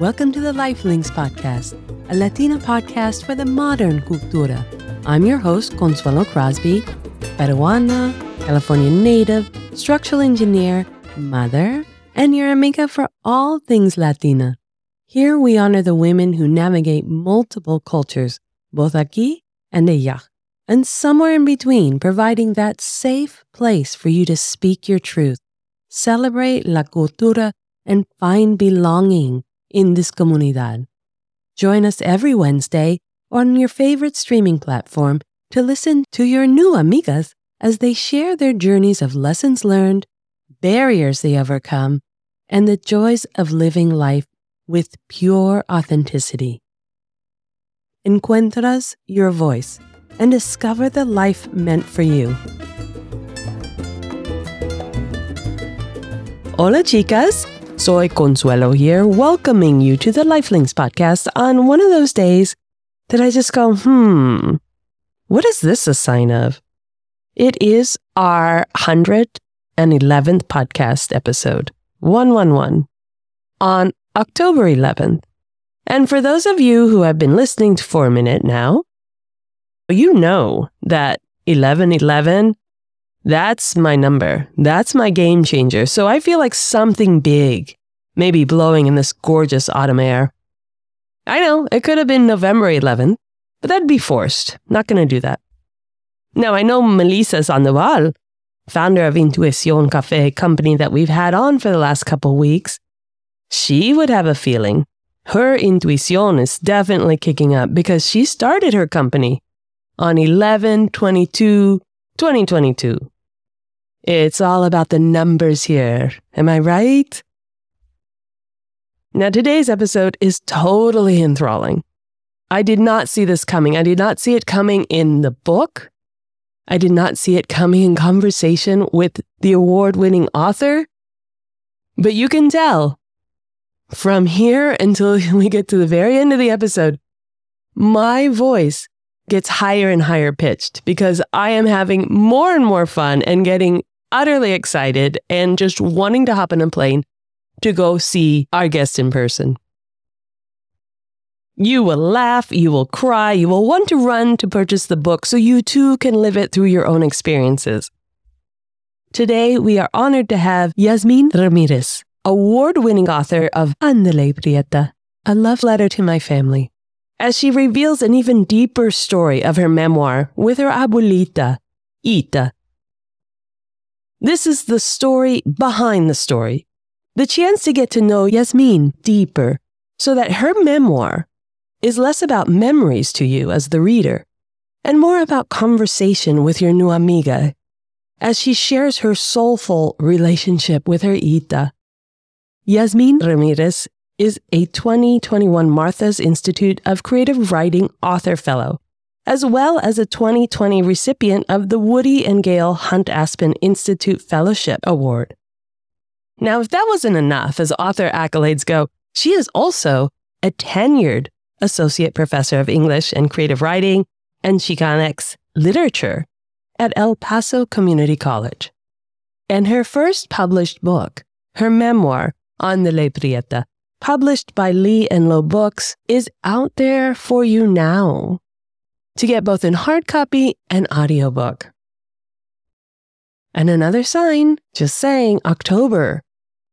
Welcome to the Lifelinks Podcast, a Latina podcast for the modern cultura. I'm your host, Consuelo Crosby, Peruana, California native, structural engineer, mother, and your amiga for all things Latina. Here we honor the women who navigate multiple cultures, both aquí and allá, and somewhere in between, providing that safe place for you to speak your truth, celebrate la cultura, and find belonging in this comunidad. Join us every Wednesday on your favorite streaming platform to listen to your new amigas as they share their journeys of lessons learned, barriers they overcome, and the joys of living life with pure authenticity. Encuentras your voice and discover the life meant for you. Hola, chicas. Soy Consuelo here, welcoming you to the Lifelinks podcast on one of those days that I just go, hmm, what is this a sign of? It is our 111th podcast episode, 111, on October 11th. And for those of you who have been listening for a minute now, you know that 1111 that's my number. That's my game changer. So I feel like something big may be blowing in this gorgeous autumn air. I know it could have been November 11th, but that'd be forced. Not going to do that. Now, I know Melissa Sandoval, founder of Intuición Cafe, company that we've had on for the last couple weeks, she would have a feeling. Her intuición is definitely kicking up because she started her company on 11 22 2022. It's all about the numbers here. Am I right? Now, today's episode is totally enthralling. I did not see this coming. I did not see it coming in the book. I did not see it coming in conversation with the award winning author. But you can tell from here until we get to the very end of the episode, my voice gets higher and higher pitched because I am having more and more fun and getting utterly excited and just wanting to hop on a plane to go see our guest in person. You will laugh, you will cry, you will want to run to purchase the book so you too can live it through your own experiences. Today, we are honored to have Yasmin Ramirez, award winning author of Andale Prieta, a love letter to my family as she reveals an even deeper story of her memoir with her abuelita, Ita. This is the story behind the story, the chance to get to know Yasmin deeper so that her memoir is less about memories to you as the reader and more about conversation with your new amiga as she shares her soulful relationship with her Ita. Yasmin Ramirez is a 2021 Martha's Institute of Creative Writing Author Fellow, as well as a 2020 recipient of the Woody and Gayle Hunt Aspen Institute Fellowship Award. Now, if that wasn't enough as author accolades go, she is also a tenured Associate Professor of English and Creative Writing and Chicanx Literature at El Paso Community College. And her first published book, her memoir, Andale Prieta, published by Lee and Low Books, is out there for you now to get both in hard copy and audiobook. And another sign, just saying, October.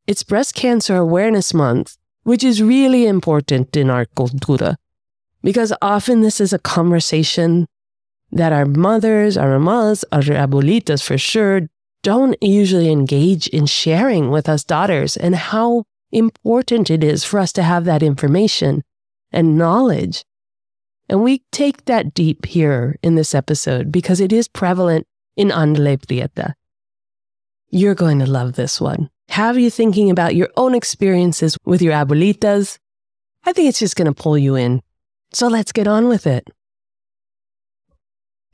It's Breast Cancer Awareness Month, which is really important in our cultura because often this is a conversation that our mothers, our mamas, our abuelitas for sure don't usually engage in sharing with us daughters and how important it is for us to have that information and knowledge. And we take that deep here in this episode because it is prevalent in Andale Prieta. You're going to love this one. Have you thinking about your own experiences with your abuelitas? I think it's just going to pull you in. So let's get on with it.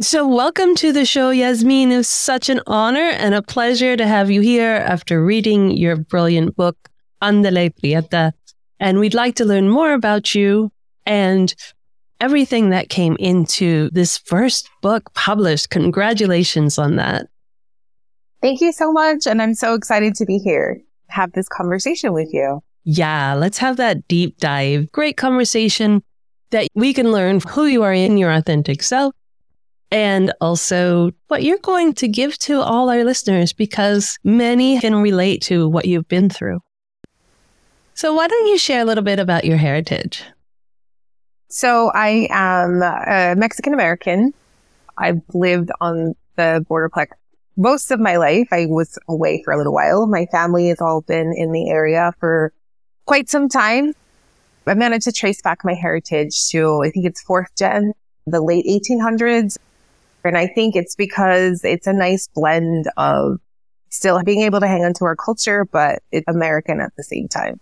So, welcome to the show, Yasmin. It's such an honor and a pleasure to have you here after reading your brilliant book, Andale Prieta. And we'd like to learn more about you and everything that came into this first book published. Congratulations on that. Thank you so much. And I'm so excited to be here, have this conversation with you. Yeah, let's have that deep dive. Great conversation that we can learn who you are in your authentic self and also what you're going to give to all our listeners because many can relate to what you've been through. So, why don't you share a little bit about your heritage? So, I am uh, a Mexican American. I've lived on the borderplex most of my life. I was away for a little while. My family has all been in the area for quite some time. I managed to trace back my heritage to, I think it's fourth gen, the late 1800s. And I think it's because it's a nice blend of still being able to hang on to our culture, but it's American at the same time.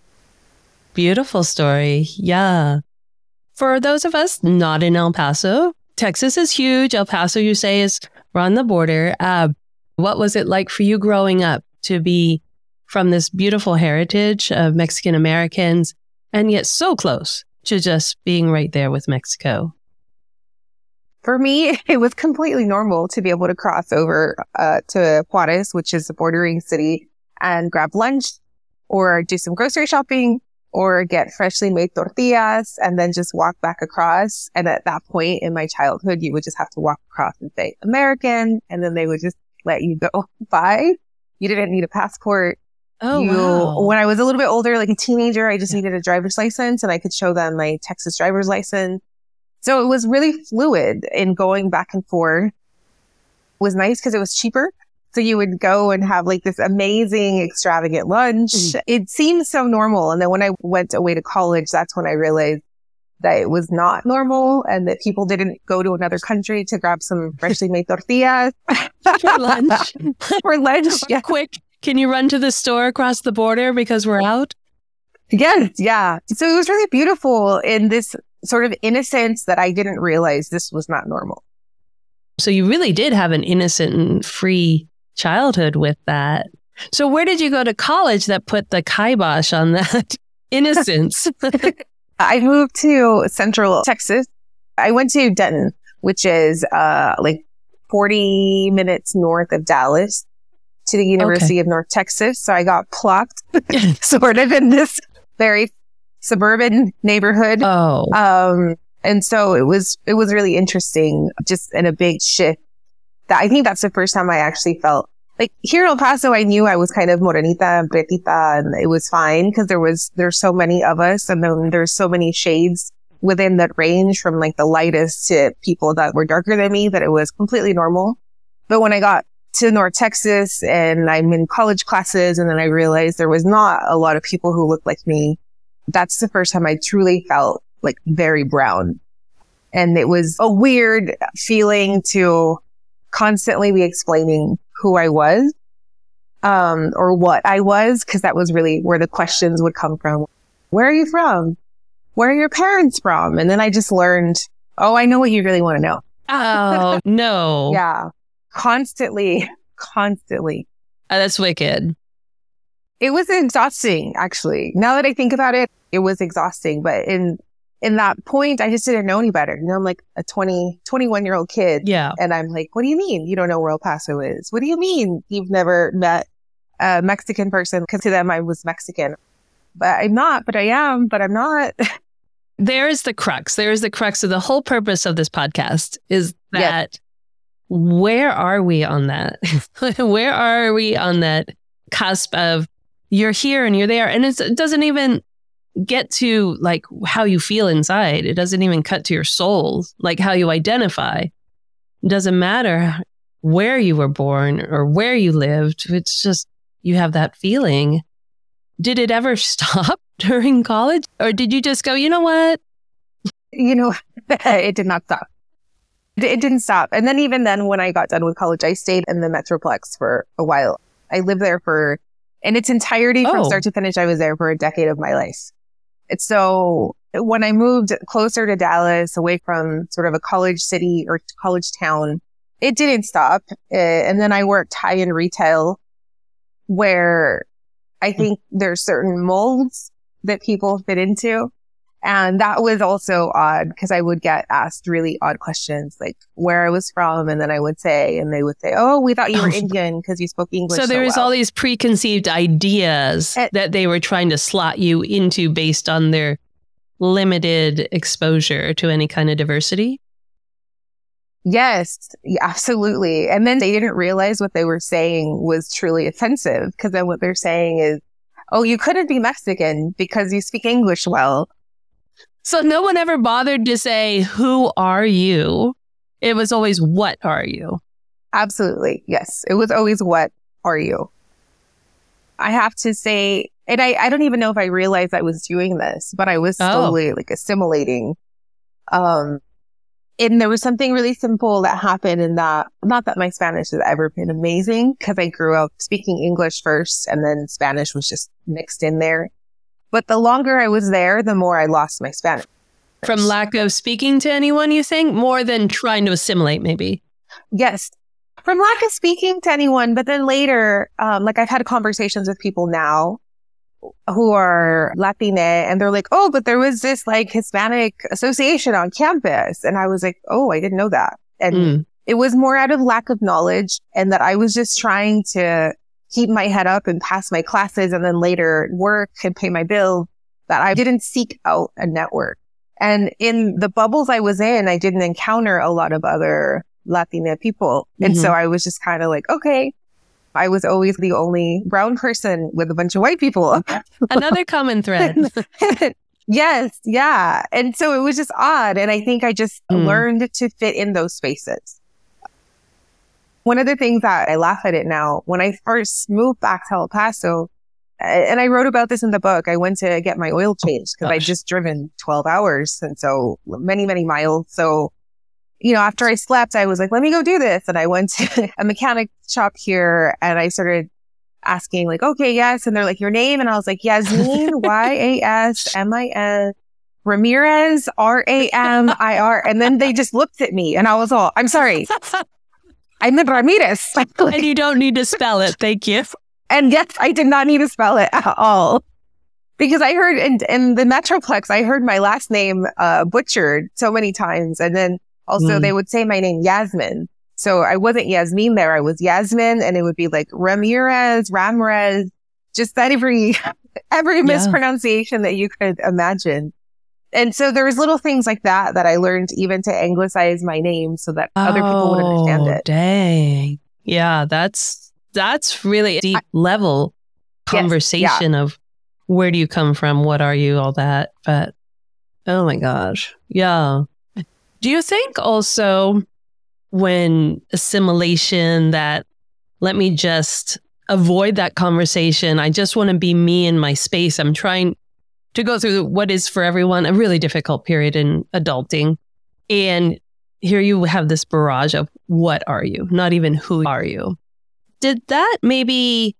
Beautiful story. Yeah. For those of us not in El Paso, Texas is huge. El Paso, you say, is on the border. Uh, what was it like for you growing up to be from this beautiful heritage of Mexican Americans and yet so close to just being right there with Mexico? For me, it was completely normal to be able to cross over uh, to Juarez, which is a bordering city, and grab lunch or do some grocery shopping or get freshly made tortillas and then just walk back across. And at that point in my childhood, you would just have to walk across and say American, and then they would just let you go by. You didn't need a passport. Oh, you, wow. when I was a little bit older, like a teenager, I just needed a driver's license and I could show them my Texas driver's license. So it was really fluid in going back and forth. It was nice because it was cheaper. So you would go and have like this amazing extravagant lunch. Mm. It seemed so normal. And then when I went away to college, that's when I realized that it was not normal and that people didn't go to another country to grab some freshly made tortillas For lunch. for lunch. Yeah. Quick, can you run to the store across the border because we're out? Yes. Yeah. So it was really beautiful in this sort of innocence that I didn't realize this was not normal. So you really did have an innocent and free childhood with that. So where did you go to college that put the kibosh on that innocence? I moved to central Texas. I went to Denton, which is uh like 40 minutes north of Dallas to the University of North Texas. So I got plucked sort of in this very suburban neighborhood. oh, Um, and so it was, it was really interesting, just in a big shift. That I think that's the first time I actually felt like here in El Paso, I knew I was kind of morenita and prietita and it was fine because there was, there's so many of us and then there's so many shades within that range from like the lightest to people that were darker than me that it was completely normal. But when I got to North Texas and I'm in college classes and then I realized there was not a lot of people who looked like me. That's the first time I truly felt like very brown. And it was a weird feeling to constantly be explaining who I was, um, or what I was, because that was really where the questions would come from. Where are you from? Where are your parents from? And then I just learned, oh, I know what you really want to know. oh no. Yeah. Constantly, constantly. Oh, that's wicked. It was exhausting, actually. Now that I think about it, it was exhausting. But in, in that point, I just didn't know any better. You know, I'm like a 20, 21 year old kid. Yeah. And I'm like, what do you mean you don't know where El Paso is? What do you mean you've never met a Mexican person? Cause to them, I was Mexican, but I'm not, but I am, but I'm not. There is the crux. There is the crux of the whole purpose of this podcast is Yes. that where are we on that? where are we on that cusp of you're here and you're there? And it's, it doesn't even get to like how you feel inside. It doesn't even cut to your soul, like how you identify. It doesn't matter where you were born or where you lived. It's just you have that feeling. Did it ever stop during college? Or did you just go, you know what? you know, it did not stop. It- didn't stop. And then even then, when I got done with college, I stayed in the Metroplex for a while. I lived there for, in its entirety from Oh. start to finish, I was there for a decade of my life. So when I moved closer to Dallas, away from sort of a college city or college town, it didn't stop. Uh, and then I worked high in retail where I think there's certain molds that people fit into. And that was also odd because I would get asked really odd questions like where I was from. And then I would say, and they would say, Oh, we thought you were Indian because you spoke English. So there so was well. all these preconceived ideas Eh. that they were trying to slot you into based on their limited exposure to any kind of diversity. Yes, absolutely. And then they didn't realize what they were saying was truly offensive because then what they're saying is, Oh, you couldn't be Mexican because you speak English well. So no one ever bothered to say, Who are you? It was always, What are you? Absolutely. Yes. It was always, what are you? I have to say, and I, I don't even know if I realized I was doing this, but I was Oh. slowly like assimilating. Um, and there was something really simple that happened in that, not that my Spanish has ever been amazing because I grew up speaking English first and then Spanish was just mixed in there. But the longer I was there, the more I lost my Spanish. From lack of speaking to anyone, you think? More than trying to assimilate, maybe. Yes. From lack of speaking to anyone, but then later, um, like I've had conversations with people now who are Latine and they're like, Oh, but there was this like Hispanic association on campus. And I was like, Oh, I didn't know that. And Mm. it was more out of lack of knowledge and that I was just trying to keep my head up and pass my classes and then later work and pay my bills that I didn't seek out a network. And in the bubbles I was in, I didn't encounter a lot of other Latina people. And Mhm. so I was just kind of like, okay, I was always the only brown person with a bunch of white people. Another common thread. yes. Yeah. And so it was just odd. And I think I just Mm. learned to fit in those spaces. One of the things that I laugh at it now, when I first moved back to El Paso, a- and I wrote about this in the book, I went to get my oil changed because I Gosh. just driven 12 hours. And so many, many miles. So, you know, after I slept, I was like, let me go do this. And I went to a mechanic shop here and I started asking like, okay, yes. And they're like, your name. And I was like, Yasmin, Y-A-S-M-I-N, Ramirez, R-A-M-I-R. And then they just looked at me and I was all, I'm sorry. I'm the Ramirez. and you don't need to spell it. Thank you. And yes, I did not need to spell it at all. Because I heard in, in the Metroplex, I heard my last name uh, butchered so many times. And then also Mm. they would say my name Yasmin. So I wasn't Yasmin there. I was Yasmin and it would be like Ramirez, Ramirez, just that every, every Yeah. mispronunciation that you could imagine. And so there was little things like that that I learned even to anglicize my name so that other people would oh, understand Oh, it. Dang. Yeah, that's that's really a deep level Yes, conversation of where do you come from, what are you, all that. But oh my gosh. Yeah. Do you think also when assimilation that let me just avoid that conversation. I just want to be me in my space. I'm trying to go through what is for everyone a really difficult period in adulting. And here you have this barrage of what are you, not even who are you. Did that maybe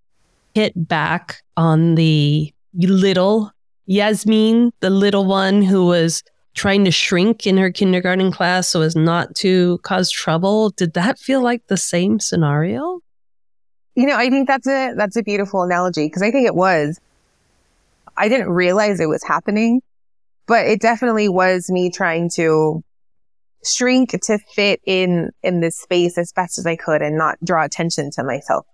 hit back on the little Yasmin, the little one who was trying to shrink in her kindergarten class so as not to cause trouble? Did that feel like the same scenario? You know, I think that's a that's a beautiful analogy because I think it was. I didn't realize it was happening, but it definitely was me trying to shrink to fit in in this space as best as I could and not draw attention to myself.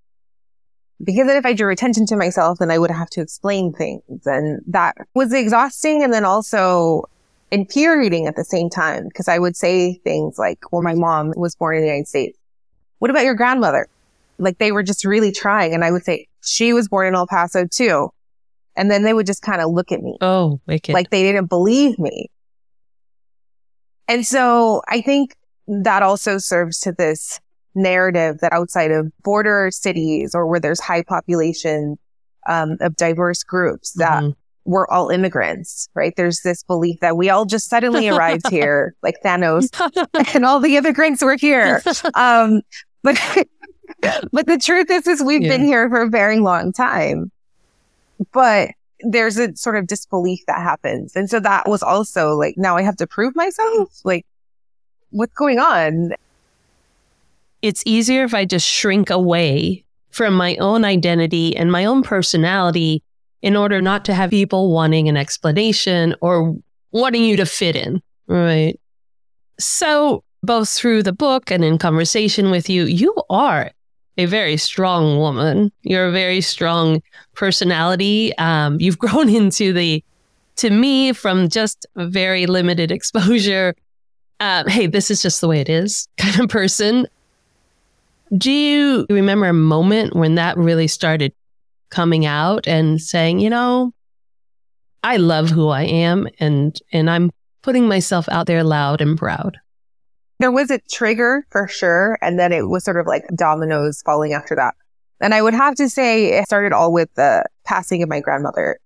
Because then if I drew attention to myself, then I would have to explain things and that was exhausting and then also infuriating at the same time because I would say things like, well, my mom was born in the United States. What about your grandmother? Like they were just really trying. And I would say, she was born in El Paso too. And then they would just kind of look at me Oh, wicked. like they didn't believe me. And so I think that also serves to this narrative that outside of border cities or where there's high population um, of diverse groups that Mhm. we're all immigrants, right? There's this belief that we all just suddenly arrived here, like Thanos, and all the immigrants were here. Um, but but the truth is, is we've been here for a very long time. But there's a sort of disbelief that happens, and so that was also like, now I have to prove myself. Like, what's going on? it's easier if I just shrink away from my own identity and my own personality in order not to have people wanting an explanation or wanting you to fit in. Right. So, both through the book and in conversation with you, you are a very strong woman. You're a very strong personality. Um, you've grown into the, to me, from just very limited exposure, um, hey, this is just the way it is kind of person. Do you remember a moment when that really started coming out and saying, you know, I love who I am and and I'm putting myself out there loud and proud. There was a trigger for sure. And then it was sort of like dominoes falling after that. And I would have to say it started all with the passing of my grandmother.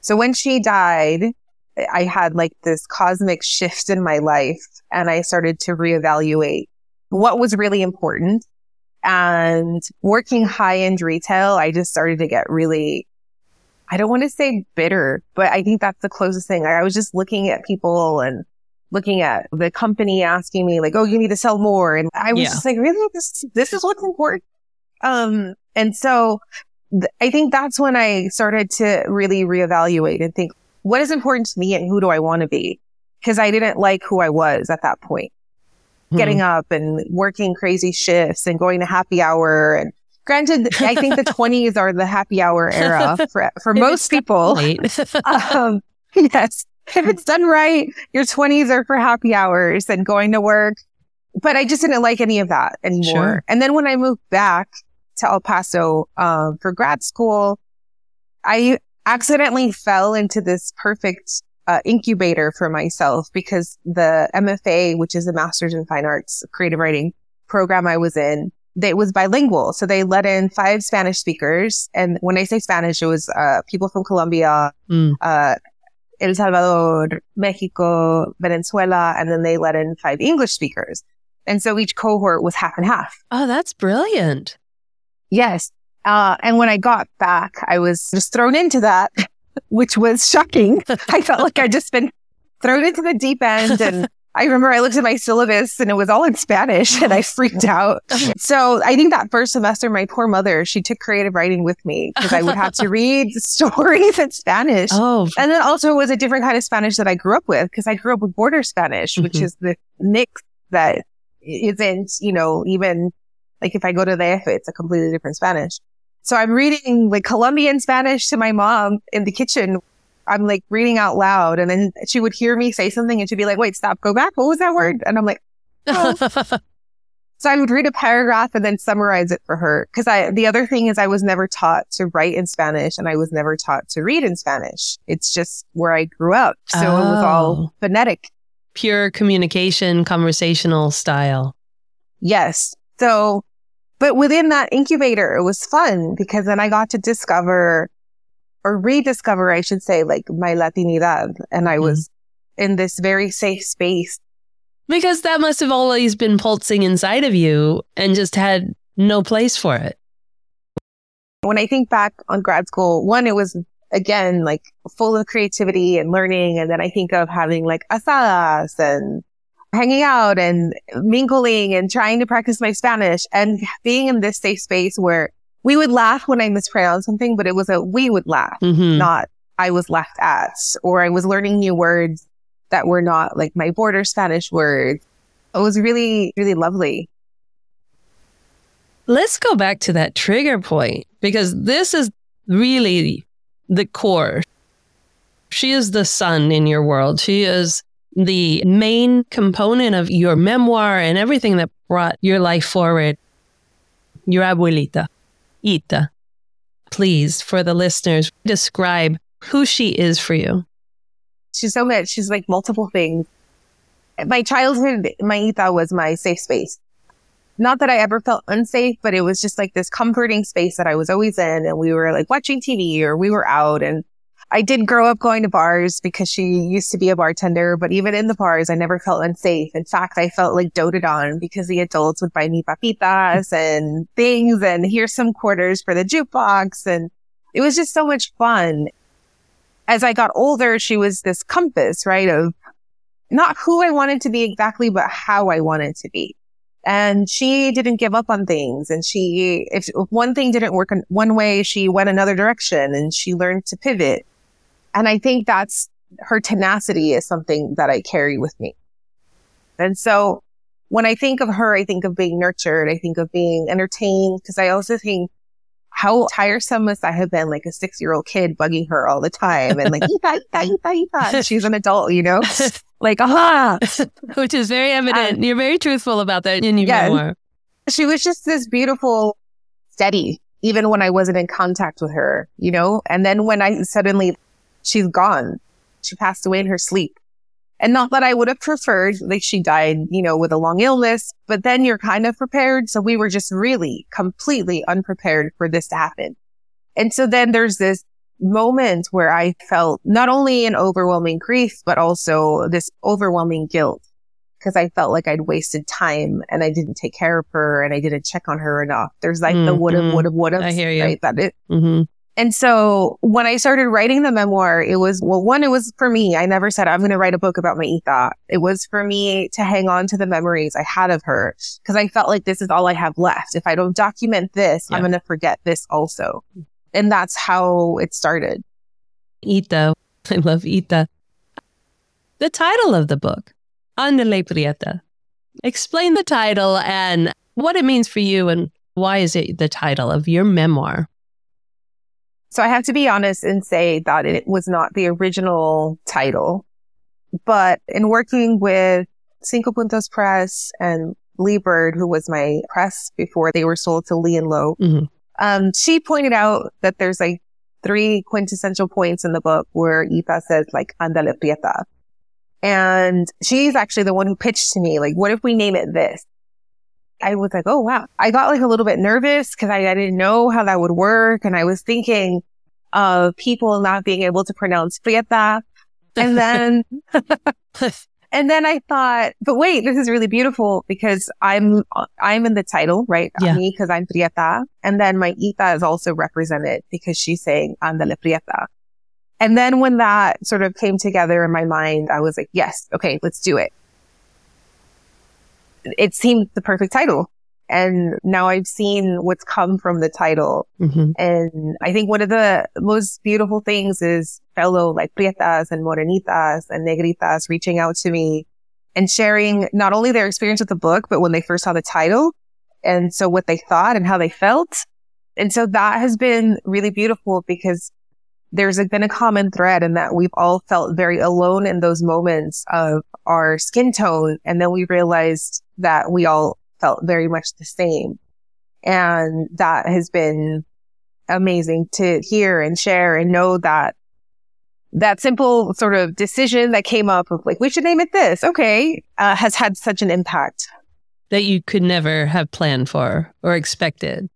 So when she died, I had like this cosmic shift in my life and I started to reevaluate what was really important. And working high end retail, I just started to get really I don't want to say bitter, but I think that's the closest thing. I was just looking at people and looking at the company asking me like, Oh, you need to sell more. And I was yeah. just like, really? This, this is what's important. Um, and so th- I think that's when I started to really reevaluate and think, what is important to me and who do I want to be? Cause I didn't like who I was at that point. Hmm. Getting up and working crazy shifts and going to happy hour and Granted, I think the 20s are the happy hour era for, for most people. um, yes. If it's done right, your 20s are for happy hours and going to work. But I just didn't like any of that anymore. Sure. And then when I moved back to El Paso um, for grad school, I accidentally fell into this perfect uh, incubator for myself because the MFA, which is a Master's in Fine Arts Creative Writing program I was in, it was bilingual. So they let in five Spanish speakers. And when I say Spanish, it was uh, people from Colombia, mm. uh, El Salvador, Mexico, Venezuela, and then they let in five English speakers. And so each cohort was half and half. Oh, that's brilliant. Yes. Uh, and when I got back, I was just thrown into that, which was shocking. I felt like I'd just been thrown into the deep end and I remember I looked at my syllabus and it was all in Spanish and I freaked out. So I think that first semester, my poor mother, she took creative writing with me because I would have to read stories in Spanish. Oh. And then also it was a different kind of Spanish that I grew up with because I grew up with border Spanish, mm-hmm. which is the mix that isn't, you know, even like if I go to the F, it's a completely different Spanish. So I'm reading like Colombian Spanish to my mom in the kitchen I'm like reading out loud and then she would hear me say something and she'd be like, wait, stop, go back. What was that word? And I'm like, oh. so I would read a paragraph and then summarize it for her. Cause I, the other thing is I was never taught to write in Spanish and I was never taught to read in Spanish. It's just where I grew up. So oh. it was all oh. phonetic. Pure communication, conversational style. Yes. So, but within that incubator, it was fun because then I got to discover or rediscover, I should say, like my Latinidad. And I mm-hmm. was in this very safe space. Because that must have always been pulsing inside of you and just had no place for it. When I think back on grad school, one, it was again like full of creativity and learning. And then I think of having like asadas and hanging out and mingling and trying to practice my Spanish and being in this safe space where we would laugh when I mispronounced something, but it was a we would laugh, mm-hmm. not I was laughed at, or I was learning new words that were not like my border Spanish words. It was really, really lovely. Let's go back to that trigger point because this is really the core. She is the sun in your world. She is the main component of your memoir and everything that brought your life forward. Your abuelita. Ita. Please, for the listeners, describe who she is for you. She's so much. She's like multiple things. My childhood, my Ita was my safe space. Not that I ever felt unsafe, but it was just like this comforting space that I was always in. And we were like watching TV or we were out and I did grow up going to bars because she used to be a bartender, but even in the bars, I never felt unsafe. In fact, I felt like doted on because the adults would buy me papitas and things and here's some quarters for the jukebox. And it was just so much fun. As I got older, she was this compass, right? Of not who I wanted to be exactly, but how I wanted to be. And she didn't give up on things. And she, if one thing didn't work in one way, she went another direction and she learned to pivot and I think that's her tenacity is something that I carry with me. And so when I think of her, I think of being nurtured. I think of being entertained because I also think how tiresome must I have been like a six year old kid bugging her all the time and like, Ita, Ita, Ita, Ita. She's an adult, you know? like, aha. Which is very evident. Um, You're very truthful about that in your yeah, memoir. She was just this beautiful, steady, even when I wasn't in contact with her, you know? And then when I suddenly, she's gone, she passed away in her sleep. And not that I would have preferred, like she died, you know, with a long illness, but then you're kind of prepared. So we were just really completely unprepared for this to happen. And so then there's this moment where I felt not only an overwhelming grief, but also this overwhelming guilt because I felt like I'd wasted time and I didn't take care of her and I didn't check on her enough. There's like mm-hmm. the would have, would have, would have. I hear you. Right? That it, mm-hmm. And so when I started writing the memoir, it was, well, one, it was for me. I never said I'm going to write a book about my Ita. It was for me to hang on to the memories I had of her because I felt like this is all I have left. If I don't document this, yeah. I'm going to forget this also. And that's how it started. Ita. I love Ita. The title of the book, Andale Prieta. Explain the title and what it means for you and why is it the title of your memoir? So I have to be honest and say that it was not the original title, but in working with Cinco Puntos Press and Lee Byrd, who was my press before they were sold to Lee and Low, mm-hmm. um, she pointed out that there's like three quintessential points in the book where Ita says like, andale prieta. And she's actually the one who pitched to me, like, what if we name it this? I was like, oh wow. I got like a little bit nervous because I, I didn't know how that would work. And I was thinking of people not being able to pronounce Prieta. And then, and then I thought, but wait, this is really beautiful because I'm, I'm in the title, right? Yeah. Me, because I'm Prieta. And then my Ita is also represented because she's saying Andale Prieta. And then when that sort of came together in my mind, I was like, yes, okay, let's do it it seemed the perfect title. And now I've seen what's come from the title. Mm-hmm. And I think one of the most beautiful things is fellow like prietas and morenitas and negritas reaching out to me and sharing not only their experience with the book, but when they first saw the title and so what they thought and how they felt. And so that has been really beautiful because there's been a common thread in that we've all felt very alone in those moments of our skin tone. And then we realized that we all felt very much the same. And that has been amazing to hear and share and know that that simple sort of decision that came up of like, we should name it this. Okay. Uh, has had such an impact that you could never have planned for or expected.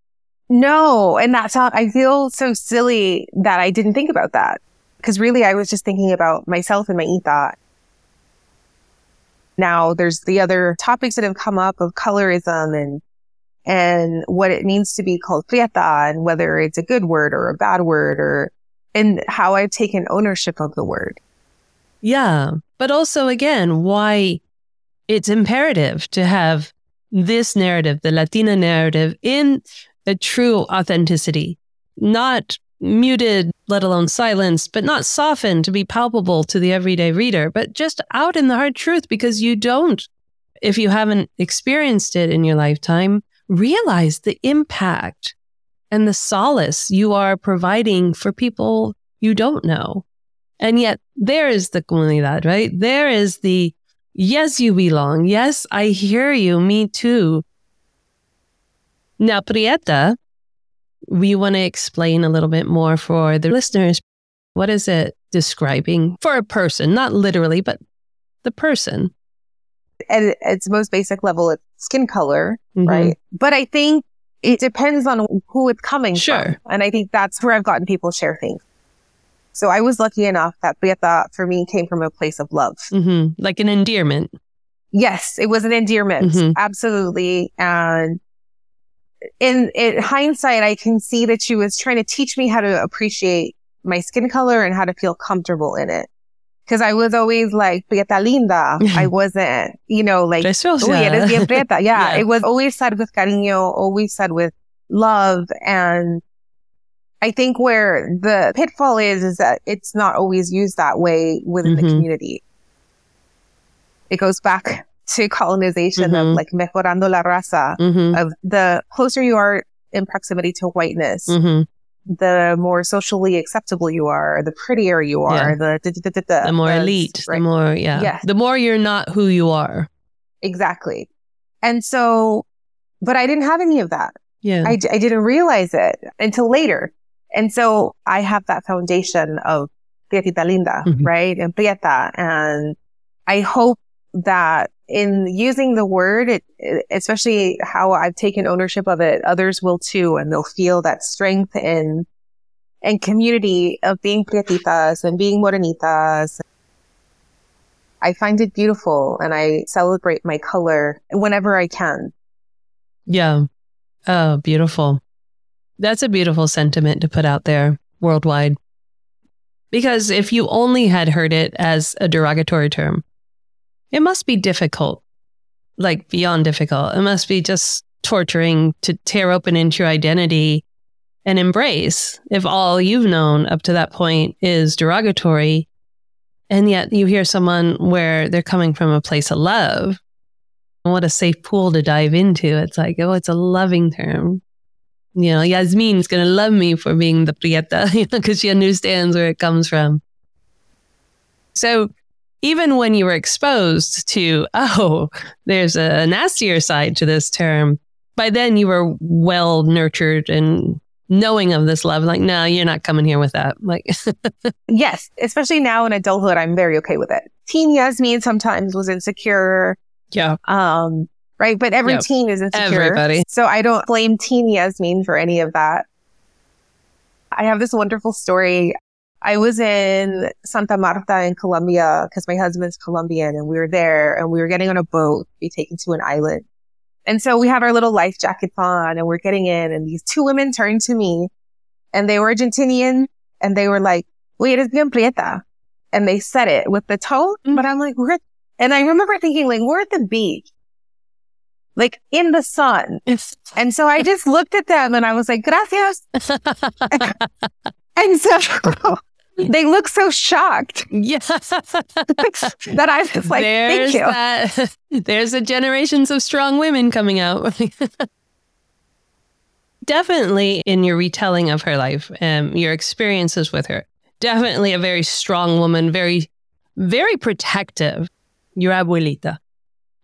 No. And that's how I feel so silly that I didn't think about that. Cause really I was just thinking about myself and my Ita. Now there's the other topics that have come up of colorism and, and what it means to be called prieta and whether it's a good word or a bad word or, and how I've taken ownership of the word. Yeah. But also again, why it's imperative to have this narrative, the Latina narrative in a true authenticity, not muted, let alone silenced, but not softened to be palpable to the everyday reader, but just out in the hard truth because you don't, if you haven't experienced it in your lifetime, realize the impact and the solace you are providing for people you don't know. And yet there is the comunidad, right? There is the, yes, you belong. Yes, I hear you. Me too. Now, Prieta, we want to explain a little bit more for the listeners. What is it describing for a person? Not literally, but the person. At its most basic level, it's skin color, mm-hmm. right? But I think it depends on who it's coming sure. from. And I think that's where I've gotten people share things. So I was lucky enough that Prieta for me came from a place of love. Mm-hmm. Like an endearment. Yes, it was an endearment. Mm-hmm. Absolutely. And in, in hindsight, I can see that she was trying to teach me how to appreciate my skin color and how to feel comfortable in it. Cause I was always like, prieta linda. I wasn't, you know, like, eres bien prieta. Yeah, yeah. It was always said with cariño, always said with love. And I think where the pitfall is, is that it's not always used that way within Mm-hmm. the community. It goes back to colonization Mhm. of like mejorando la raza, Mm-hmm. of the closer you are in proximity to whiteness, Mm-hmm. the more socially acceptable you are, the prettier you are, Yeah. the, da- da- da- The more the- elite, right. the more, yeah. Yes. The more you're not who you are. Exactly. And so, but I didn't have any of that. Yeah. I didn't realize it until later. And so I have that foundation of Prietita Linda, Mhm. right? And Prieta. And I hope that in using the word, it, especially how I've taken ownership of it, others will too. And they'll feel that strength and, and community of being Prietitas and being Morenitas. I find it beautiful and I celebrate my color whenever I can. Yeah. Oh, beautiful. That's a beautiful sentiment to put out there worldwide. Because if you only had heard it as a derogatory term, it must be difficult, like beyond difficult. It must be just torturing to tear open into your identity and embrace if all you've known up to that point is derogatory. And yet you hear someone where they're coming from a place of love what a safe pool to dive into. It's like, oh, it's a loving term. You know, Yasmin's going to love me for being the prieta, you know, because she understands where it comes from. So even when you were exposed to, oh, there's a nastier side to this term, by then you were well nurtured and knowing of this love. Like, no, you're not coming here with that. Like, Yes, especially now in adulthood, I'm very okay with it. Teen Yasmin sometimes was insecure, yeah. um, right? But every Yeah. teen is insecure. Everybody. So I don't blame teen Yasmin for any of that. I have this wonderful story. I was in Santa Marta in Colombia because my husband's Colombian and we were there and we were getting on a boat to be taken to an island. And so we had our little life jackets on and we're getting in and these two women turned to me and they were Argentinian and they were like, wait, it's bien prieta. And they said it with the tone, Mm. but I'm like, we're, and I remember thinking like, we're at the beach, like in the sun. And so I just looked at them and I was like, gracias. And so they look so shocked yeah. that I was like, there's thank you. that. There's a generations of strong women coming out. definitely in your retelling of her life, um, your experiences with her, definitely a very strong woman, very, very protective. Your abuelita,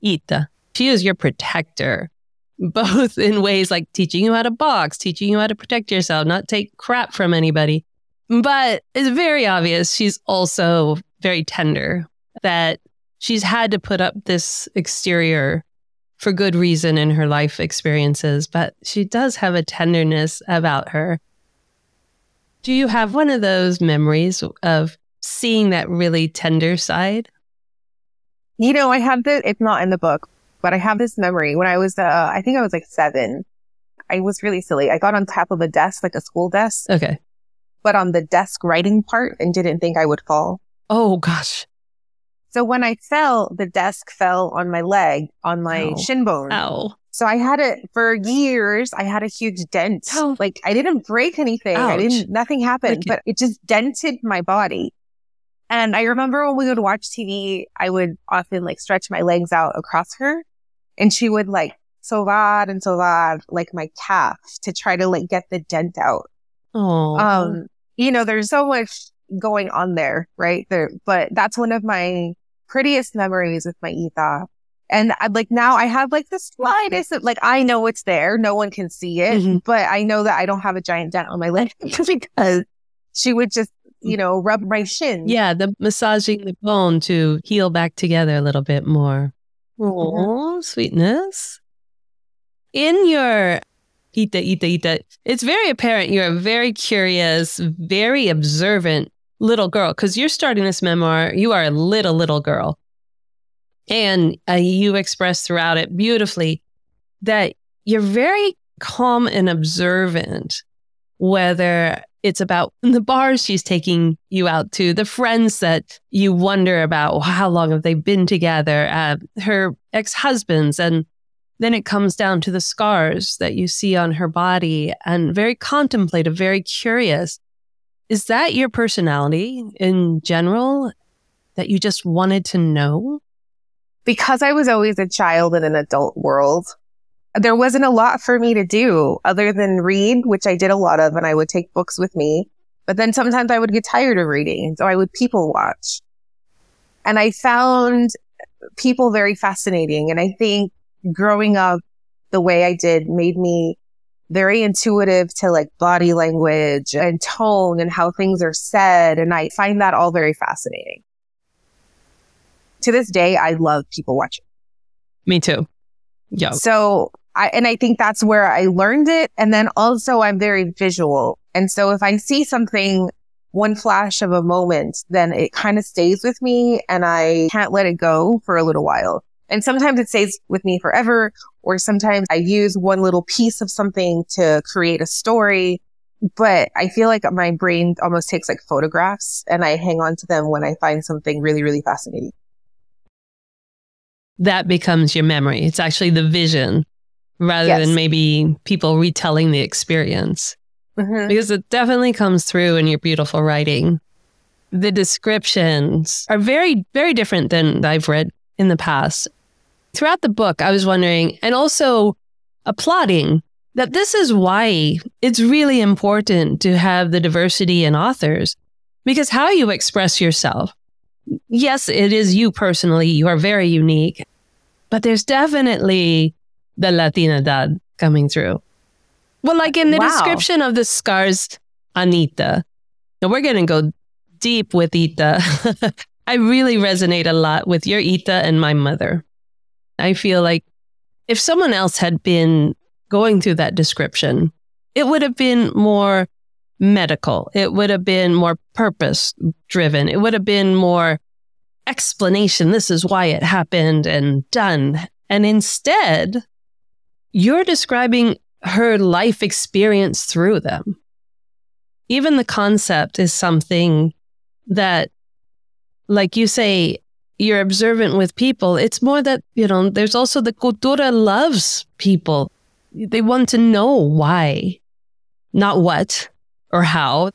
Ita, she is your protector, both in ways like teaching you how to box, teaching you how to protect yourself, not take crap from anybody. But it's very obvious she's also very tender that she's had to put up this exterior for good reason in her life experiences, but she does have a tenderness about her. Do you have one of those memories of seeing that really tender side? You know, I have the, it's not in the book, but I have this memory when I was, uh, I think I was like seven. I was really silly. I got on top of a desk, like a school desk, Okay. But on the desk writing part and didn't think I would fall. Oh gosh. So when I fell, the desk fell on my leg, on my Ow. shin bone. Ow. So I had it for years. I had a huge dent. Ow. Like I didn't break anything. I didn't, nothing happened, but it just dented my body. And I remember when we would watch TV, I would often like stretch my legs out across her and she would like sobar and sobar like my calf to try to like get the dent out. Oh. Um, you know, there's so much going on there, right? There, but that's one of my prettiest memories with my Ita. And I, like now I have like the slightest, like I know it's there. No one can see it, Mhm. but I know that I don't have a giant dent on my leg because she would just, you know, rub my shin. yeah, the massaging the bone to heal back together a little bit more. Oh, sweetness. In your Ita, Ita, Ita, it's very apparent you're a very curious, very observant little girl because you're starting this memoir. You are a little, little girl. And uh, you express throughout it beautifully that you're very calm and observant, whether it's about the bars she's taking you out to, the friends that you wonder about how long have they been together, uh, her ex husbands, and then it comes down to the scars that you see on her body and very contemplative, very curious. Is that your personality in general that you just wanted to know? Because I was always a child in an adult world, there wasn't a lot for me to do other than read, which I did a lot of, and I would take books with me. But then sometimes I would get tired of reading. So I would people watch. And I found people very fascinating. And I think growing up the way I did made me very intuitive to like body language and tone and how things are said. And I find that all very fascinating. To this day, I love people watching. Me too. Yeah. So I, and I think that's where I learned it. And then also I'm very visual. And so if I see something, one flash of a moment, then it kind of stays with me and I can't let it go for a little while. And sometimes it stays with me forever, or sometimes I use one little piece of something to create a story. But I feel like my brain almost takes like photographs and I hang on to them when I find something really, really fascinating. That becomes your memory. It's actually the vision rather yes. than maybe people retelling the experience. Mm-hmm. Because it definitely comes through in your beautiful writing. The descriptions are very, very different than I've read in the past. Throughout the book, I was wondering, and also applauding that this is why it's really important to have the diversity in authors, because how you express yourself. Yes, it is you personally. You are very unique, but there's definitely the Latinidad coming through. Well, like in the wow. description of the scars, Anita, Now we're going to go deep with Ita. I really resonate a lot with your Ita and my mother. I feel like if someone else had been going through that description, it would have been more medical. It would have been more purpose driven. It would have been more explanation. This is why it happened and done. And instead, you're describing her life experience through them. Even the concept is something that, like you say, you're observant with people. It's more that, you know, there's also the cultura loves people. They want to know why, not what or how.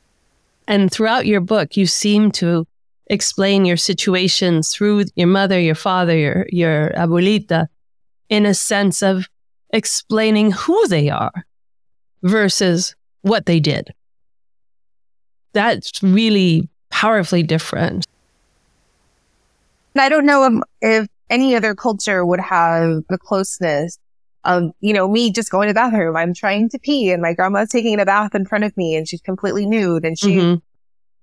And throughout your book, you seem to explain your situations through your mother, your father, your, your abuelita in a sense of explaining who they are versus what they did. That's really powerfully different. I don't know if any other culture would have the closeness of, you know, me just going to the bathroom. I'm trying to pee and my grandma's taking a bath in front of me and she's completely nude and she, mm-hmm.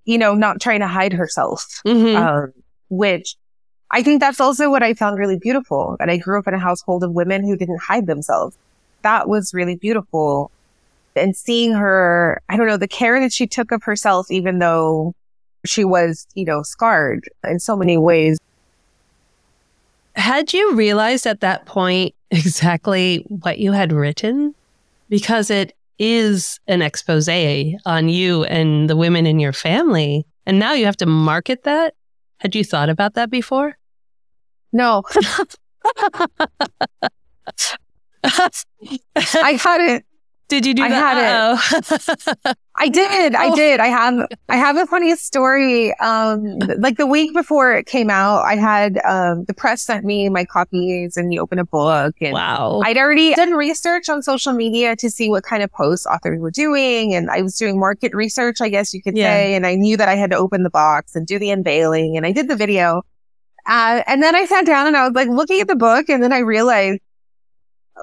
you know, not trying to hide herself, mm-hmm. um, which I think that's also what I found really beautiful. And I grew up in a household of women who didn't hide themselves. That was really beautiful. And seeing her, I don't know, the care that she took of herself, even though she was, you know, scarred in so many ways. Had you realized at that point exactly what you had written? Because it is an expose on you and the women in your family. And now you have to market that. Had you thought about that before? No. I hadn't. Did you do I that? had it. I did. I oh. did. I have. I have a funny story. Um, like the week before it came out, I had um, the press sent me my copies, and you open a book. And wow! I'd already done research on social media to see what kind of posts authors were doing, and I was doing market research, I guess you could yeah. say. And I knew that I had to open the box and do the unveiling, and I did the video. Uh, and then I sat down and I was like looking at the book, and then I realized,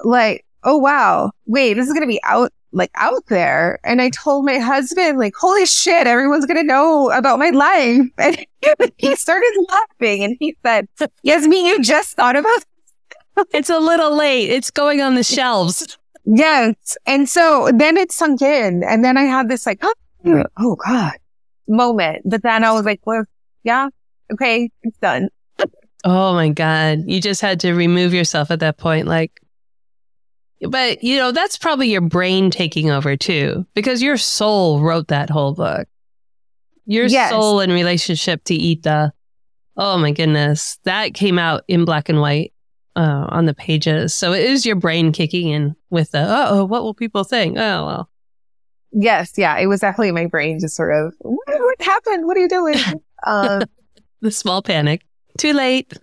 like oh wow, wait, this is going to be out, like out there. And I told my husband, like, holy shit, everyone's going to know about my life. And he started laughing and he said, Yasmin, you just thought about it's a little late. It's going on the shelves. Yes. And so then it sunk in. And then I had this like, oh, oh God moment. But then I was like, well, yeah, okay, it's done. Oh my God. You just had to remove yourself at that point. Like, but, you know, that's probably your brain taking over too, because your soul wrote that whole book. Your yes. soul in relationship to Ita. Oh my goodness. That came out in black and white. uh, on the pages. So it is your brain kicking in with the, oh, what will people think? Oh, well. Yes. Yeah. It was definitely my brain just sort of, what, what happened? What are you doing? Um, the small panic. Too late.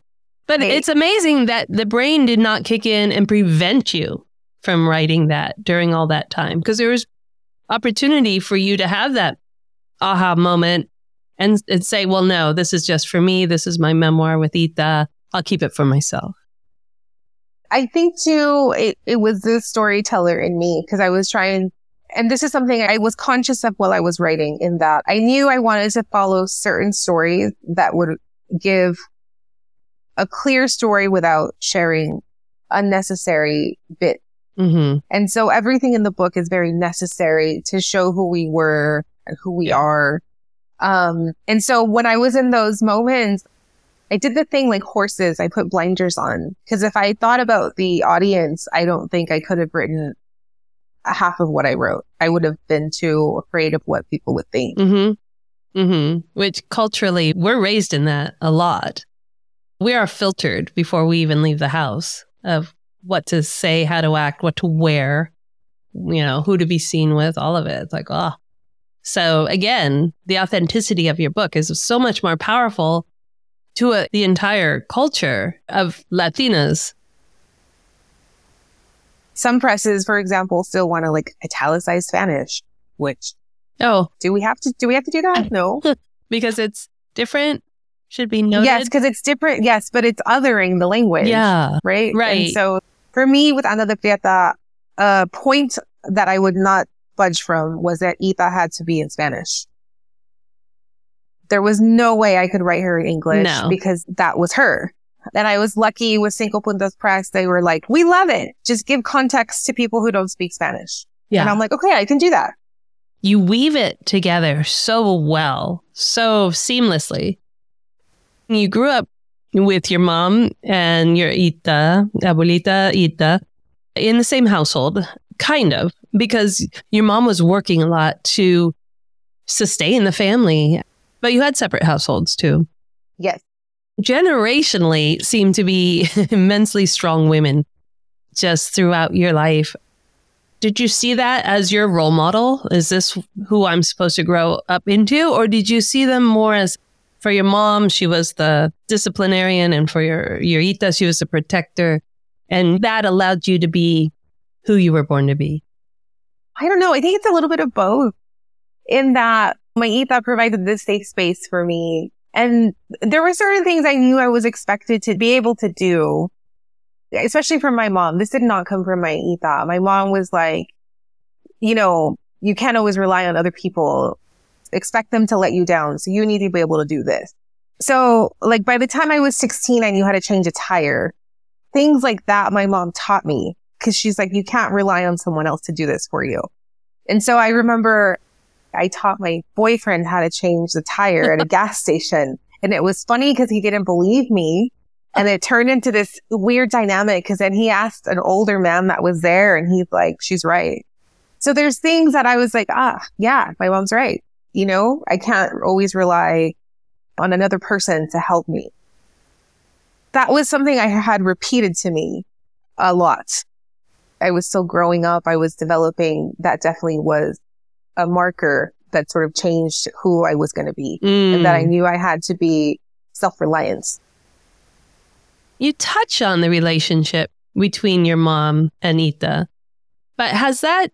But it's amazing that the brain did not kick in and prevent you from writing that during all that time because there was opportunity for you to have that aha moment and, and say, well, no, this is just for me. This is my memoir with Ita. I'll keep it for myself. I think too, it, it was the storyteller in me because I was trying, and this is something I was conscious of while I was writing in that I knew I wanted to follow certain stories that would give a clear story without sharing unnecessary bit. Mm-hmm. And so everything in the book is very necessary to show who we were and who we are. Um, and so when I was in those moments, I did the thing like horses. I put blinders on because if I thought about the audience, I don't think I could have written half of what I wrote. I would have been too afraid of what people would think. Mm-hmm. Mm-hmm. Which culturally, we're raised in that a lot. We are filtered before we even leave the house of what to say, how to act, what to wear, you know, who to be seen with, all of it. It's like, oh. So again, the authenticity of your book is so much more powerful to a, the entire culture of Latinas. Some presses, for example, still want to like italicize Spanish, which oh, do we have to do we have to do that? No, because it's different. Should be noted. Yes, because it's different. Yes, but it's othering the language. Yeah, right, right. And so for me, with Ándale, Prieta, a point that I would not budge from was that Ita had to be in Spanish. There was no way I could write her in English No. because that was her. And I was lucky with Cinco Puntos Press. They were like, we love it. Just give context to people who don't speak Spanish. Yeah. And I'm like, okay, I can do that. you weave it together so well, so seamlessly. You grew up with your mom and your Ita, abuelita Ita, in the same household, kind of, because your mom was working a lot to sustain the family, but you had separate households too. Yes. Generationally, seem to be immensely strong women just throughout your life. Did you see that as your role model? Is this who I'm supposed to grow up into? Or did you see them more as for your mom, she was the disciplinarian, and for your, your Ita, she was the protector. And that allowed you to be who you were born to be. I don't know. I think it's a little bit of both in that my Ita provided this safe space for me. And there were certain things I knew I was expected to be able to do, especially from my mom. This did not come from my Ita. My mom was like, you know, you can't always rely on other people. Expect them to let you down. So you need to be able to do this. So like by the time I was 16, I knew how to change a tire. Things like that my mom taught me because she's like, you can't rely on someone else to do this for you. And so I remember I taught my boyfriend how to change the tire at a gas station. And it was funny because he didn't believe me. And it turned into this weird dynamic because then he asked an older man that was there and he's like, she's right. So there's things that I was like, ah, yeah, my mom's right. You know, I can't always rely on another person to help me. That was something I had repeated to me a lot. I was still growing up. I was developing. That definitely was a marker that sort of changed who I was going to be and that I Mm. knew I had to be self reliant. You touch on the relationship between your mom and Ita, but has that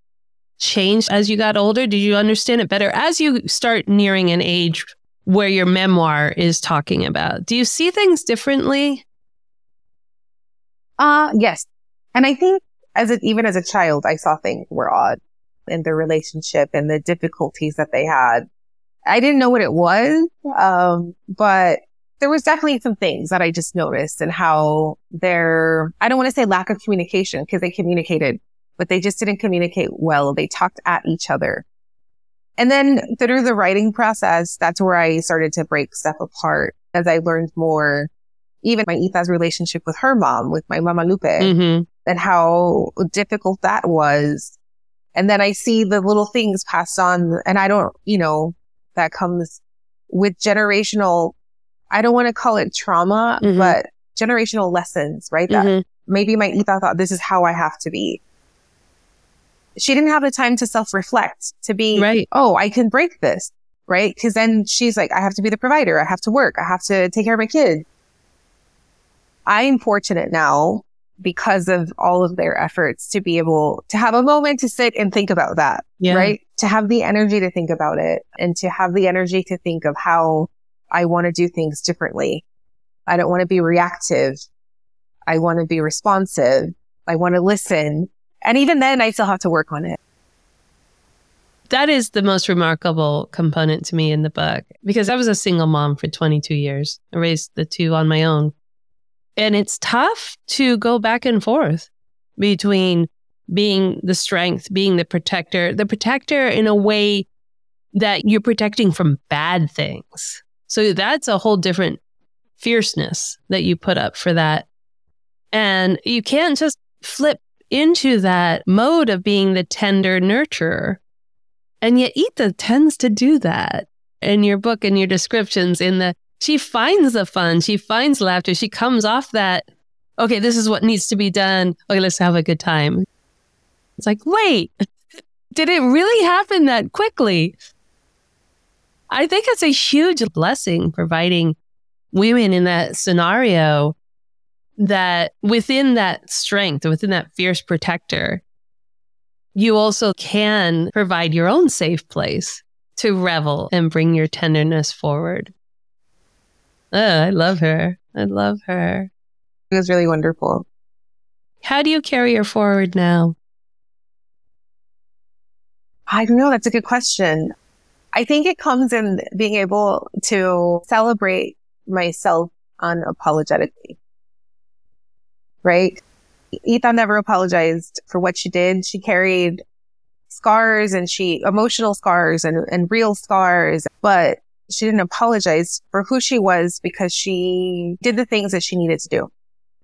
changed as you got older? Did you understand it better as you start nearing an age where your memoir is talking about? Do you see things differently? Uh, yes. And I think as a, even as a child, I saw things were odd in their relationship and the difficulties that they had. I didn't know what it was. Um, but there was definitely some things that I just noticed and how their, I don't want to say lack of communication because they communicated, but they just didn't communicate well. They talked at each other. And then through the writing process, that's where I started to break stuff apart as I learned more, even my Ita's relationship with her mom, with my Mama Lupe Mm-hmm. and how difficult that was. And then I see the little things passed on and I don't, you know, that comes with generational, I don't want to call it trauma, Mhm. but generational lessons, right? That Mm-hmm. maybe my Ita thought this is how I have to be. She didn't have the time to self reflect, to be, Right. oh, I can break this, right? Because then she's like, I have to be the provider. I have to work. I have to take care of my kid. I'm fortunate now because of all of their efforts to be able to have a moment to sit and think about that, Yeah. right? To have the energy to think about it and to have the energy to think of how I want to do things differently. I don't want to be reactive. I want to be responsive. I want to listen. And even then, I still have to work on it. That is the most remarkable component to me in the book because I was a single mom for 22 years. I raised the two on my own. And it's tough to go back and forth between being the strength, being the protector, the protector in a way that you're protecting from bad things. So that's a whole different fierceness that you put up for that. And you can't just flip into that mode of being the tender nurturer. And yet Ita tends to do that in your book and your descriptions in the she finds the fun, she finds laughter, she comes off that, okay, this is what needs to be done. Okay, let's have a good time. It's like, wait, did it really happen that quickly? I think it's a huge blessing providing women in that scenario that within that strength, within that fierce protector, you also can provide your own safe place to revel and bring your tenderness forward. Oh, I love her. I love her. It was really wonderful. How do you carry her forward now? I don't know. That's a good question. I think it comes in being able to celebrate myself unapologetically. Right? Ita never apologized for what she did. She carried scars and she emotional scars and, and real scars, but she didn't apologize for who she was because she did the things that she needed to do.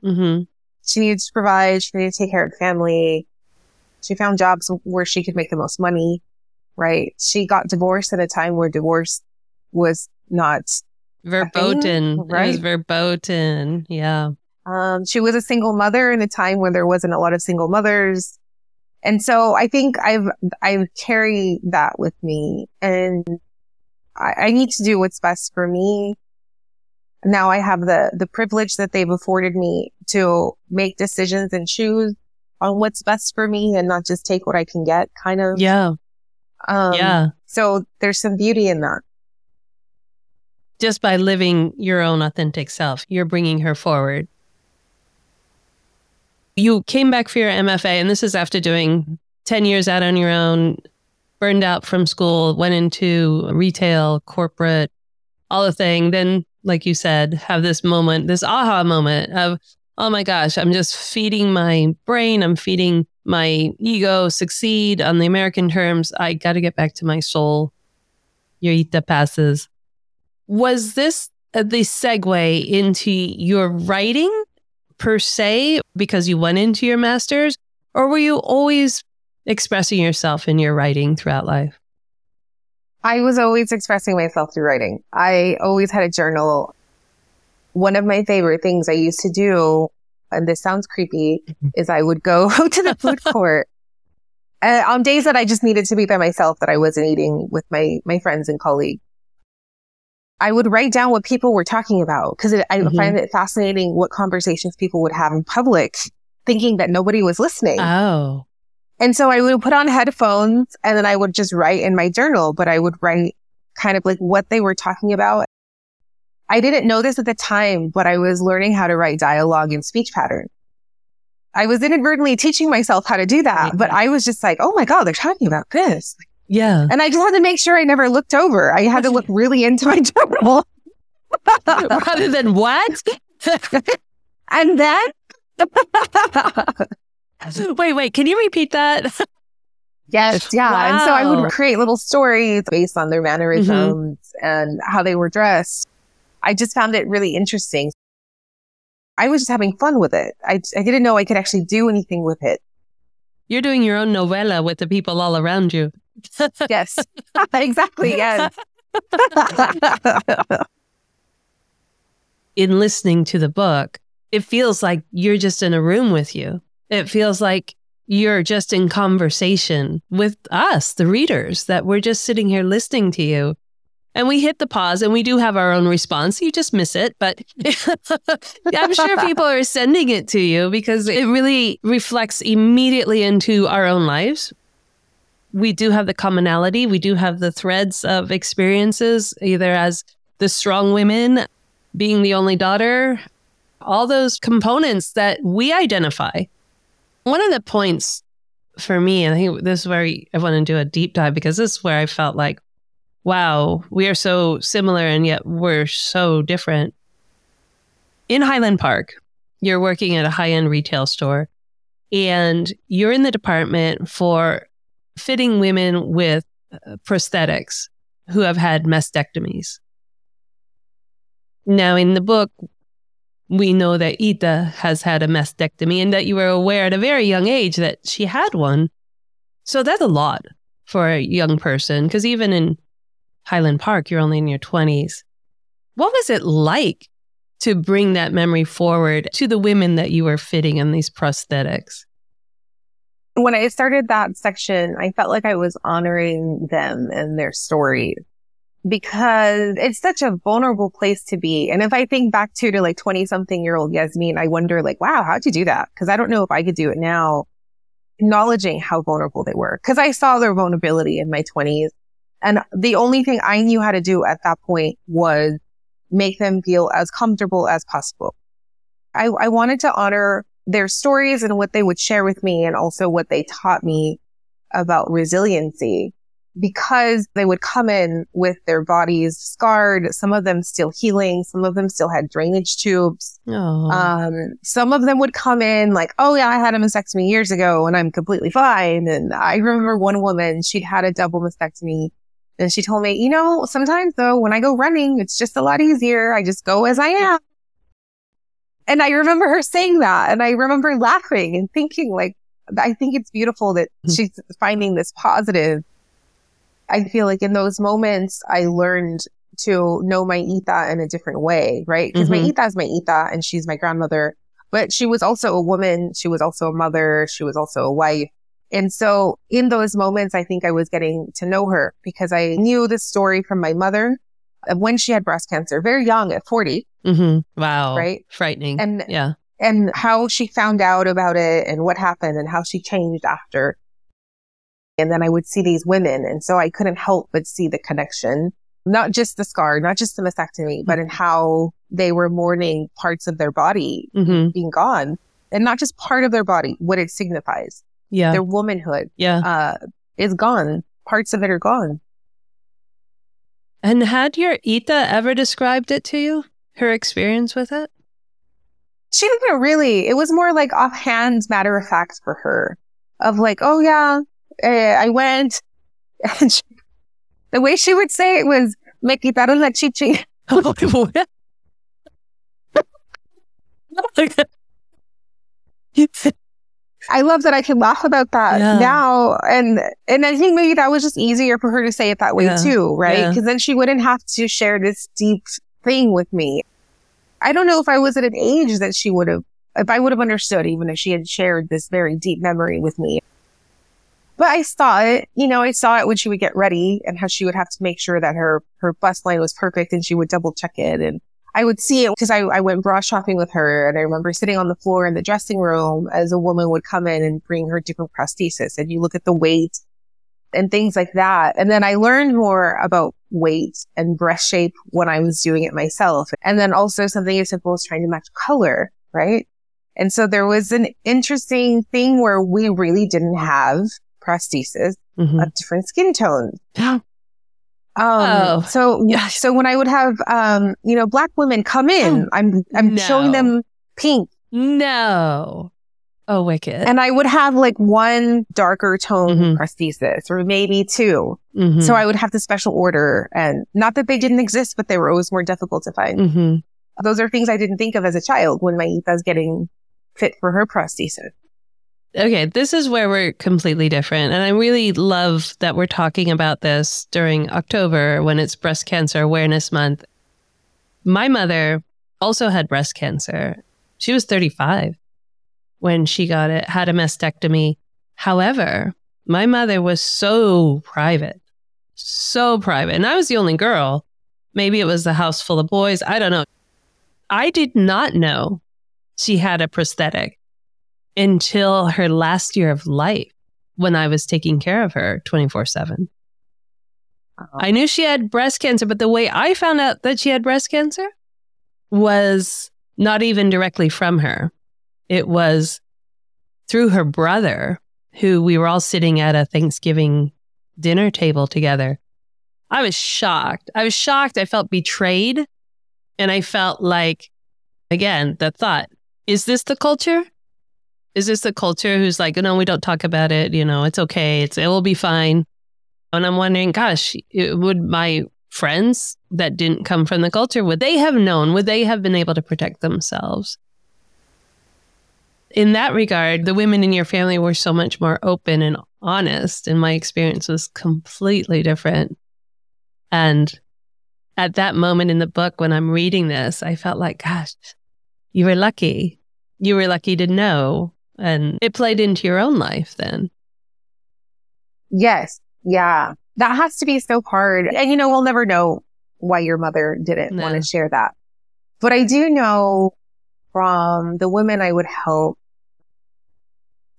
Mm-hmm. She needed to provide. She needed to take care of the family. She found jobs where she could make the most money, right? She got divorced at a time where divorce was not, Verboten. It right? verboten. Yeah. Um, she was a single mother in a time when there wasn't a lot of single mothers. And so I think I've, I've carried that with me and I, I need to do what's best for me. Now I have the, the privilege that they've afforded me to make decisions and choose on what's best for me and not just take what I can get kind of. Yeah. Um, yeah. So there's some beauty in that. Just by living your own authentic self, you're bringing her forward. You came back for your MFA, and this is after doing 10 years out on your own, burned out from school, went into retail, corporate, all the thing. Then, like you said, have this moment, this aha moment of, oh my gosh, I'm just feeding my brain, I'm feeding my ego, succeed on the American terms. I got to get back to my soul. Your Ita passes. Was this the segue into your writing per se because you went into your master's, or were you always expressing yourself in your writing throughout life? I was always expressing myself through writing. I always had a journal. One of my favorite things I used to do, and this sounds creepy, is I would go to the food court uh, on days that I just needed to be by myself, that I wasn't eating with my, my friends and colleagues. I would write down what people were talking about because I Mhm. find it fascinating what conversations people would have in public, thinking that nobody was listening. Oh, And so I would put on headphones and then I would just write in my journal, but I would write kind of like what they were talking about. I didn't know this at the time, but I was learning how to write dialogue and speech pattern. I was inadvertently teaching myself how to do that, but I was just like, oh my God, they're talking about this. Yeah. And I just had to make sure I never looked over. I had to look really into my journal. Rather than what? and then wait, wait. Can you repeat that? Yes, yeah. And so I would create little stories based on their mannerisms mm-hmm. and how they were dressed. I just found it really interesting. I was just having fun with it. I, I didn't know I could actually do anything with it. You're doing your own novella with the people all around you. Yes, exactly. Yes. In listening to the book, it feels like you're just in a room with you. It feels like you're just in conversation with us, the readers, that we're just sitting here listening to you. And we hit the pause and we do have our own response. You just miss it, but I'm sure people are sending it to you because it really reflects immediately into our own lives. We do have the commonality, we do have the threads of experiences, either as the strong women, being the only daughter, all those components that we identify. One of the points for me, and I think this is where I want to do a deep dive because this is where I felt like, wow, we are so similar and yet we're so different. In Highland Park, you're working at a high end retail store and you're in the department for fitting women with uh, prosthetics who have had mastectomies. Now, in the book, we know that Ita has had a mastectomy and that you were aware at a very young age that she had one. So that's a lot for a young person because even in Highland Park, you're only in your 20s. What was it like to bring that memory forward to the women that you were fitting in these prosthetics? When I started that section, I felt like I was honoring them and their stories because it's such a vulnerable place to be. And if I think back to, to like 20 something year old Yasmin, I wonder like, wow, how'd you do that? Cause I don't know if I could do it now, acknowledging how vulnerable they were. Cause I saw their vulnerability in my twenties. And the only thing I knew how to do at that point was make them feel as comfortable as possible. I, I wanted to honor their stories and what they would share with me and also what they taught me about resiliency because they would come in with their bodies scarred, some of them still healing, some of them still had drainage tubes. Um, some of them would come in like, oh yeah, I had a mastectomy years ago and I'm completely fine. And I remember one woman, she'd had a double mastectomy and she told me, you know, sometimes though, when I go running, it's just a lot easier. I just go as I am. And I remember her saying that and I remember laughing and thinking like, I think it's beautiful that hmm. she's finding this positive I feel like in those moments, I learned to know my Ita in a different way, right? Because mm-hmm. my Ita is my Ita and she's my grandmother, but she was also a woman. She was also a mother. She was also a wife. And so in those moments, I think I was getting to know her because I knew the story from my mother when she had breast cancer, very young at 40. Mm-hmm. Wow. Right. Frightening. And yeah. And how she found out about it and what happened and how she changed after. And then I would see these women. And so I couldn't help but see the connection, not just the scar, not just the mastectomy, but in how they were mourning parts of their body mm-hmm. being gone and not just part of their body, what it signifies. Yeah. Their womanhood. Yeah. Uh, is gone. Parts of it are gone. And had your Ita ever described it to you? Her experience with it? She didn't really. It was more like offhand matter of fact for her of like, oh yeah, uh, I went and she, the way she would say it was, me quitaron la chichi. I love that I can laugh about that yeah. now. And, and I think maybe that was just easier for her to say it that way yeah. too, right? Because yeah. then she wouldn't have to share this deep thing with me. I don't know if I was at an age that she would have, if I would have understood, even if she had shared this very deep memory with me. But I saw it, you know, I saw it when she would get ready and how she would have to make sure that her, her bus line was perfect and she would double check it. And I would see it because I, I went bra shopping with her and I remember sitting on the floor in the dressing room as a woman would come in and bring her different prosthesis and you look at the weight and things like that. And then I learned more about weight and breast shape when I was doing it myself. And then also something as simple as trying to match color, right? And so there was an interesting thing where we really didn't have prosthesis mm-hmm. of different skin tones. Um, oh, so, yeah. so when I would have, um, you know, black women come in, oh, I'm, I'm no. showing them pink. No. Oh, wicked. And I would have like one darker tone mm-hmm. prosthesis or maybe 2 mm-hmm. So I would have the special order and not that they didn't exist, but they were always more difficult to find. Mm-hmm. Those are things I didn't think of as a child when my Ita was getting fit for her prosthesis okay, this is where we're completely different. And I really love that we're talking about this during October when it's Breast Cancer Awareness Month. My mother also had breast cancer. She was 35 when she got it, had a mastectomy. However, my mother was so private, so private. And I was the only girl. Maybe it was the house full of boys. I don't know. I did not know she had a prosthetic until her last year of life when I was taking care of her 24 7. I knew she had breast cancer, but the way I found out that she had breast cancer was not even directly from her. It was through her brother, who we were all sitting at a Thanksgiving dinner table together. I was shocked. I was shocked. I felt betrayed. And I felt like, again, the thought is this the culture? Is this the culture who's like, no, we don't talk about it. You know, it's okay. It's, it will be fine. And I'm wondering, gosh, would my friends that didn't come from the culture, would they have known? Would they have been able to protect themselves? In that regard, the women in your family were so much more open and honest, and my experience was completely different. And at that moment in the book, when I'm reading this, I felt like, gosh, you were lucky. You were lucky to know. And it played into your own life then. Yes. Yeah. That has to be so hard. And you know, we'll never know why your mother didn't no. want to share that. But I do know from the women I would help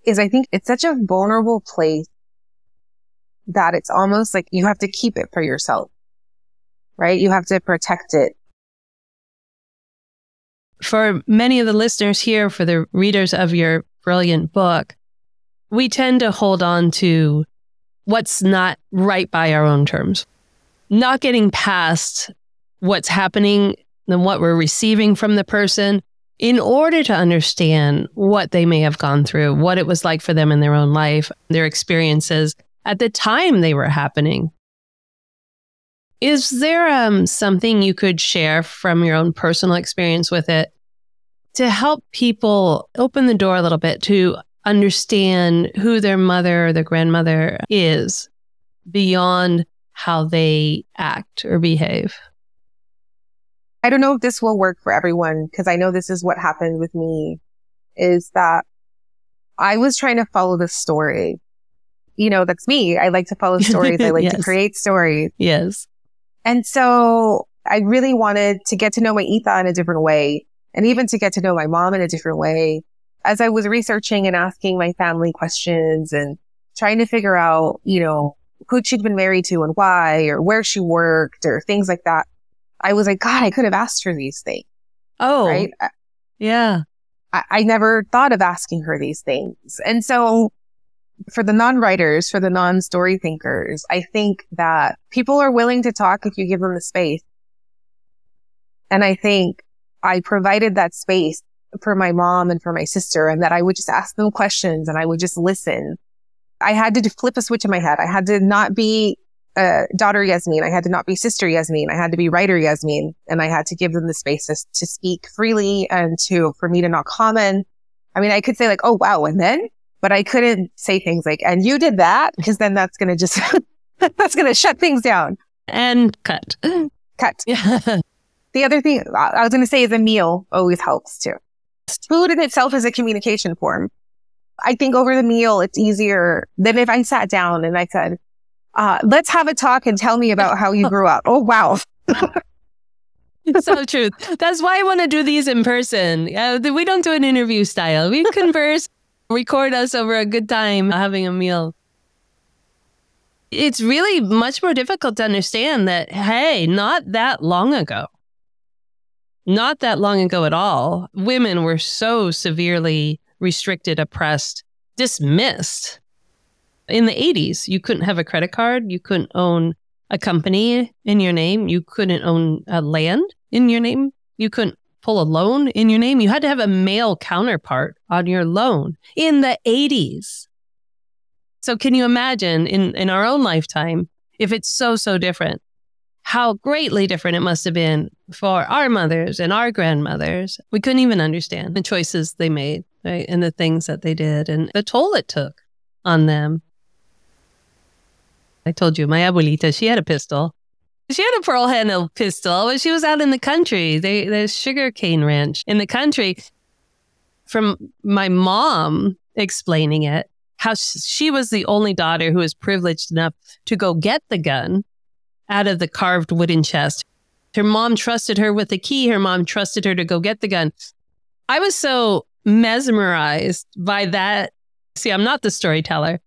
is I think it's such a vulnerable place that it's almost like you have to keep it for yourself, right? You have to protect it. For many of the listeners here, for the readers of your brilliant book, we tend to hold on to what's not right by our own terms, not getting past what's happening and what we're receiving from the person in order to understand what they may have gone through, what it was like for them in their own life, their experiences at the time they were happening. Is there um, something you could share from your own personal experience with it to help people open the door a little bit to understand who their mother or their grandmother is beyond how they act or behave. I don't know if this will work for everyone because I know this is what happened with me is that I was trying to follow the story. You know, that's me. I like to follow stories. I like yes. to create stories. Yes. And so I really wanted to get to know my Ita in a different way and even to get to know my mom in a different way as I was researching and asking my family questions and trying to figure out, you know, who she'd been married to and why or where she worked or things like that, I was like, God, I could have asked her these things. Oh, right. Yeah. I, I never thought of asking her these things. And so for the non-writers, for the non-story thinkers, I think that people are willing to talk if you give them the space. And I think I provided that space for my mom and for my sister and that I would just ask them questions and I would just listen. I had to flip a switch in my head. I had to not be uh, daughter Yasmin. I had to not be sister Yasmin. I had to be writer Yasmin and I had to give them the space to, to speak freely and to, for me to not comment. I mean, I could say like, oh, wow. And then, but I couldn't say things like, and you did that because then that's going to just, that's going to shut things down. And cut. Cut. Yeah. The other thing I was going to say is a meal always helps too. Food in itself is a communication form. I think over the meal, it's easier than if I sat down and I said, uh, let's have a talk and tell me about how you grew up. Oh, wow. so true. That's why I want to do these in person. Uh, we don't do an interview style. We converse, record us over a good time having a meal. It's really much more difficult to understand that, hey, not that long ago, not that long ago at all, women were so severely restricted, oppressed, dismissed. In the 80s, you couldn't have a credit card, you couldn't own a company in your name, you couldn't own a land in your name, you couldn't pull a loan in your name. You had to have a male counterpart on your loan in the 80s. So can you imagine in, in our own lifetime if it's so, so different? How greatly different it must have been for our mothers and our grandmothers. We couldn't even understand the choices they made, right? And the things that they did and the toll it took on them. I told you, my abuelita, she had a pistol. She had a pearl handle pistol, but she was out in the country. They, sugar cane ranch in the country. from my mom explaining it, how she was the only daughter who was privileged enough to go get the gun out of the carved wooden chest. Her mom trusted her with the key. Her mom trusted her to go get the gun. I was so mesmerized by that. See, I'm not the storyteller.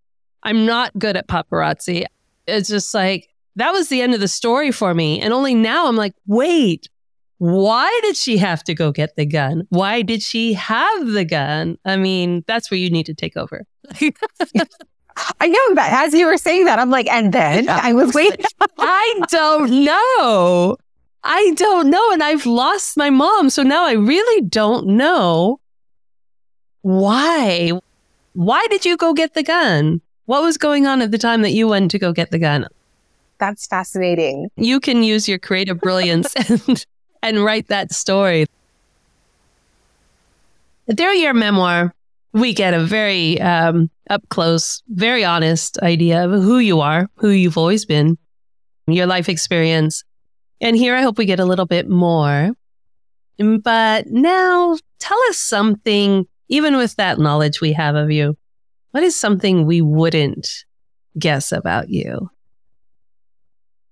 I'm not good at paparazzi. It's just like, that was the end of the story for me. And only now I'm like, wait, why did she have to go get the gun? Why did she have the gun? I mean, that's where you need to take over. I know that as you were saying that, I'm like, and then I was waiting. I don't know. I don't know. And I've lost my mom. So now I really don't know why. Why did you go get the gun? What was going on at the time that you went to go get the gun? That's fascinating. You can use your creative brilliance and, and write that story. Through your memoir, we get a very um, up close, very honest idea of who you are, who you've always been, your life experience. And here I hope we get a little bit more. But now tell us something, even with that knowledge we have of you, what is something we wouldn't guess about you?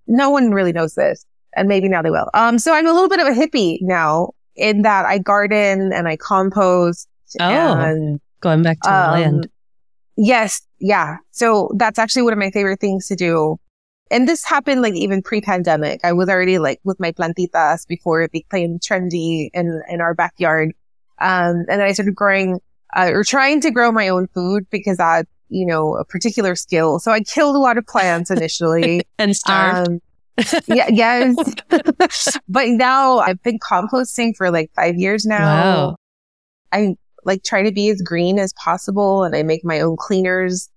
No one really knows this, and maybe now they will. Um, so I'm a little bit of a hippie now in that I garden and I compost. Oh, and, going back to um, the land. Yes, yeah. So that's actually one of my favorite things to do. And this happened like even pre-pandemic. I was already like with my plantitas before it became trendy in in our backyard. Um, and then I started growing uh, or trying to grow my own food because I, you know, a particular skill. So I killed a lot of plants initially and starved. Um, yeah, yes. but now I've been composting for like five years now. Wow. I like try to be as green as possible and I make my own cleaners.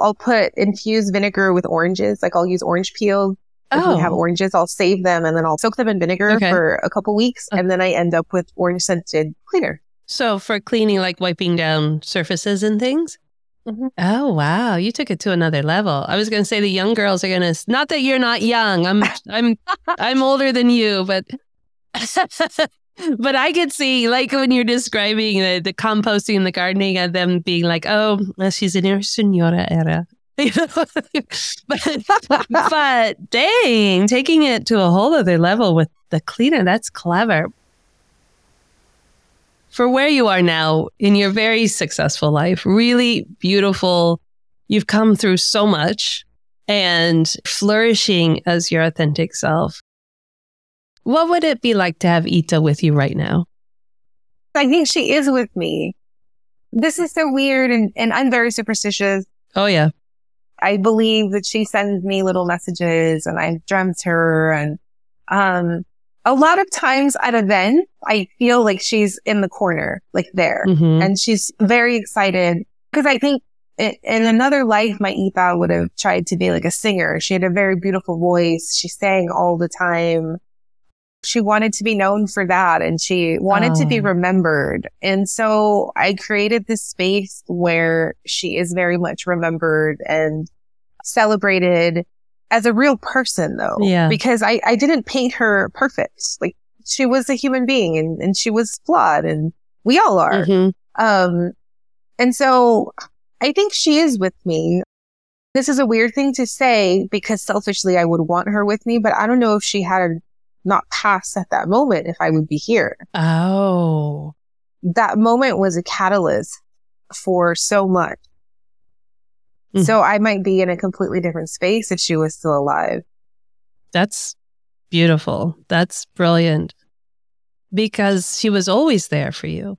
I'll put infused vinegar with oranges. Like I'll use orange peel. If we have Oh. oranges, I'll save them and then I'll soak them in vinegar Okay. for a couple weeks. Okay. And then I end up with orange scented cleaner. So for cleaning, like wiping down surfaces and things? Mhm. Oh, wow. You took it to another level. I was going to say the young girls are going to, not that you're not young. I'm, I'm, I'm older than you, but, but I could see like when you're describing the, the composting and the gardening and them being like, oh, she's in her senora era. You know? but, but dang, taking it to a whole other level with the cleaner, that's clever. For where you are now in your very successful life, really beautiful. You've come through so much and flourishing as your authentic self. What would it be like to have Ita with you right now? I think she is with me. This is so weird and, and I'm very superstitious. Oh, yeah. I believe that she sends me little messages and I've dreamt her and, um, a lot of times at events, I feel like she's in the corner, like there Mhm. and she's very excited because I think in another life, my Ita would have tried to be like a singer. She had a very beautiful voice. She sang all the time. She wanted to be known for that and she wanted to be Oh. remembered. And so I created this space where she is very much remembered and celebrated as a real person though. Yeah. Because I, I didn't paint her perfect. Like she was a human being and, and she was flawed and we all are. Mhm. Um, and so I think she is with me. This is a weird thing to say because selfishly I would want her with me, but I don't know if she had not passed at that moment, if I would be here. Oh, That moment was a catalyst for so much. Mhm. So I might be in a completely different space if she was still alive. that's beautiful. That's brilliant because she was always there for you.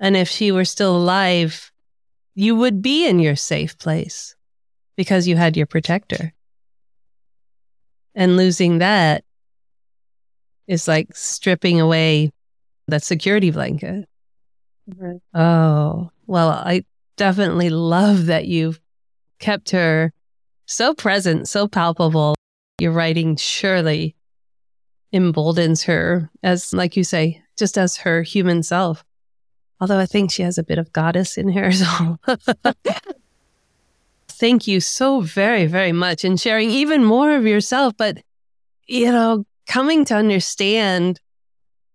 And if she were still alive, you would be in your safe place because you had your protector. And losing that is like stripping away that security blanket. Oh, well, I definitely love that you've kept her so present, so palpable. Your writing surely emboldens her as, like you say, just as her human self. Although I think she has a bit of goddess in her. So thank you so very, very much in sharing even more of yourself. But, you know, coming to understand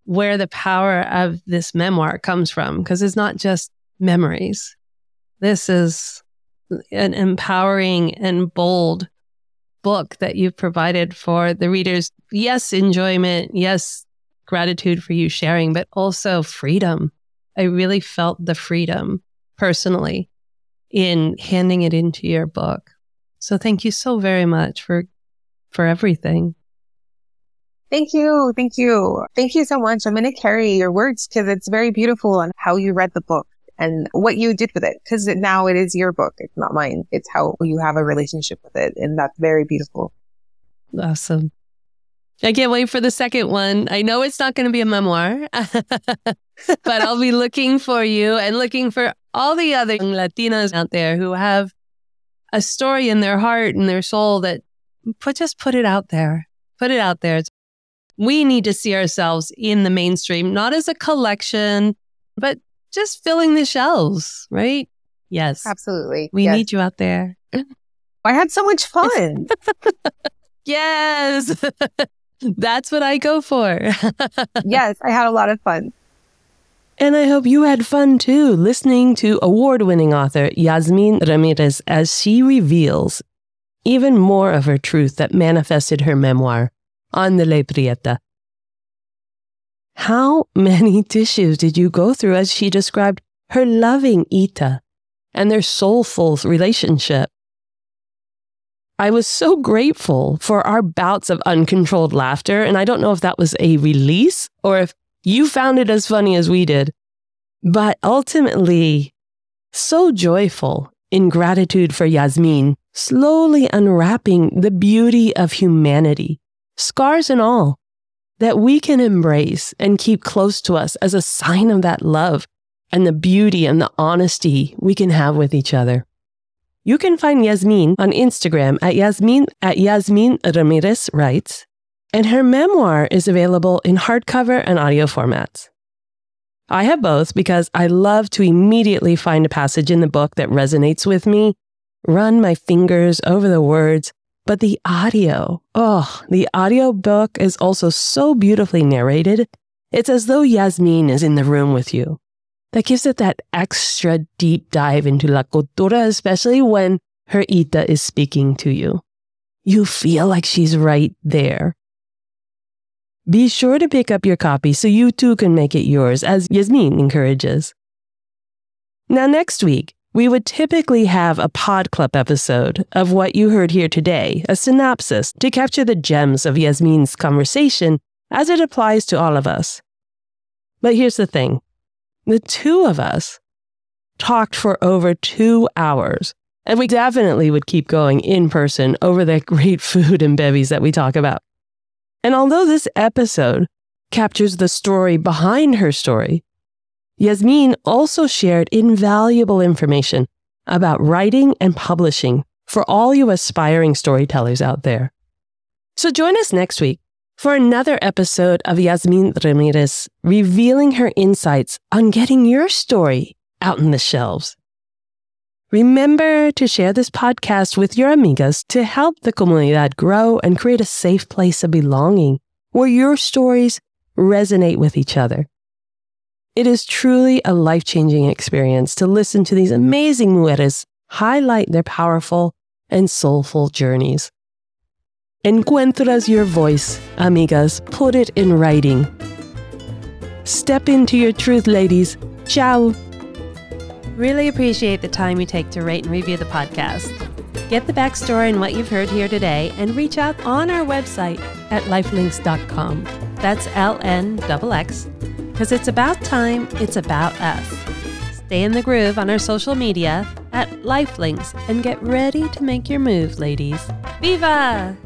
where the power of this memoir comes from because it's not just memories. This is an empowering and bold book that you've provided for the readers. Yes, enjoyment. Yes, gratitude for you sharing, but also freedom. I really felt the freedom personally in handing it into your book. So thank you so very much for for everything. Thank you. Thank you. Thank you so much. I'm going to carry your words because it's very beautiful on how you read the book and what you did with it. Cause now it is your book. It's not mine. It's how you have a relationship with it. And that's very beautiful. Awesome. I can't wait for the second one. I know it's not going to be a memoir, but I'll be looking for you and looking for all the other Latinas out there who have a story in their heart and their soul that put just put it out there. Put it out there. We need to see ourselves in the mainstream, not as a collection, but just filling the shelves, right? Yes. Absolutely. We yes. need you out there. I had so much fun. yes. That's what I go for. yes, I had a lot of fun. And I hope you had fun too, listening to award winning author Yasmin Ramirez as she reveals even more of her truth that manifested her memoir, Ándale Prieta. How many tissues did you go through as she described her loving Ita and their soulful relationship? I was so grateful for our bouts of uncontrolled laughter, and I don't know if that was a release or if you found it as funny as we did, but ultimately, so joyful in gratitude for Yasmin, slowly unwrapping the beauty of humanity scars and all, that we can embrace and keep close to us as a sign of that love and the beauty and the honesty we can have with each other. You can find Yasmin on Instagram at Yasmin at Yasmin Ramirez Writes, and her memoir is available in hardcover and audio formats. I have both because I love to immediately find a passage in the book that resonates with me, run my fingers over the words, but the audio, oh, the audio book is also so beautifully narrated. It's as though Yasmin is in the room with you. That gives it that extra deep dive into La Cultura, especially when her Ita is speaking to you. You feel like she's right there. Be sure to pick up your copy so you too can make it yours, as Yasmin encourages. Now, next week, we would typically have a pod club episode of what you heard here today, a synopsis to capture the gems of Yasmin's conversation as it applies to all of us. But here's the thing the two of us talked for over two hours, and we definitely would keep going in person over the great food and bevies that we talk about. And although this episode captures the story behind her story, Yasmin also shared invaluable information about writing and publishing for all you aspiring storytellers out there. So join us next week for another episode of Yasmin Ramirez revealing her insights on getting your story out in the shelves. Remember to share this podcast with your amigas to help the comunidad grow and create a safe place of belonging where your stories resonate with each other. It is truly a life changing experience to listen to these amazing mujeres highlight their powerful and soulful journeys. Encuentras your voice, amigas. Put it in writing. Step into your truth, ladies. Ciao. Really appreciate the time you take to rate and review the podcast. Get the backstory and what you've heard here today and reach out on our website at lifelinks.com. That's L N X because it's about time, it's about us. Stay in the groove on our social media at Lifelinks and get ready to make your move, ladies. Viva!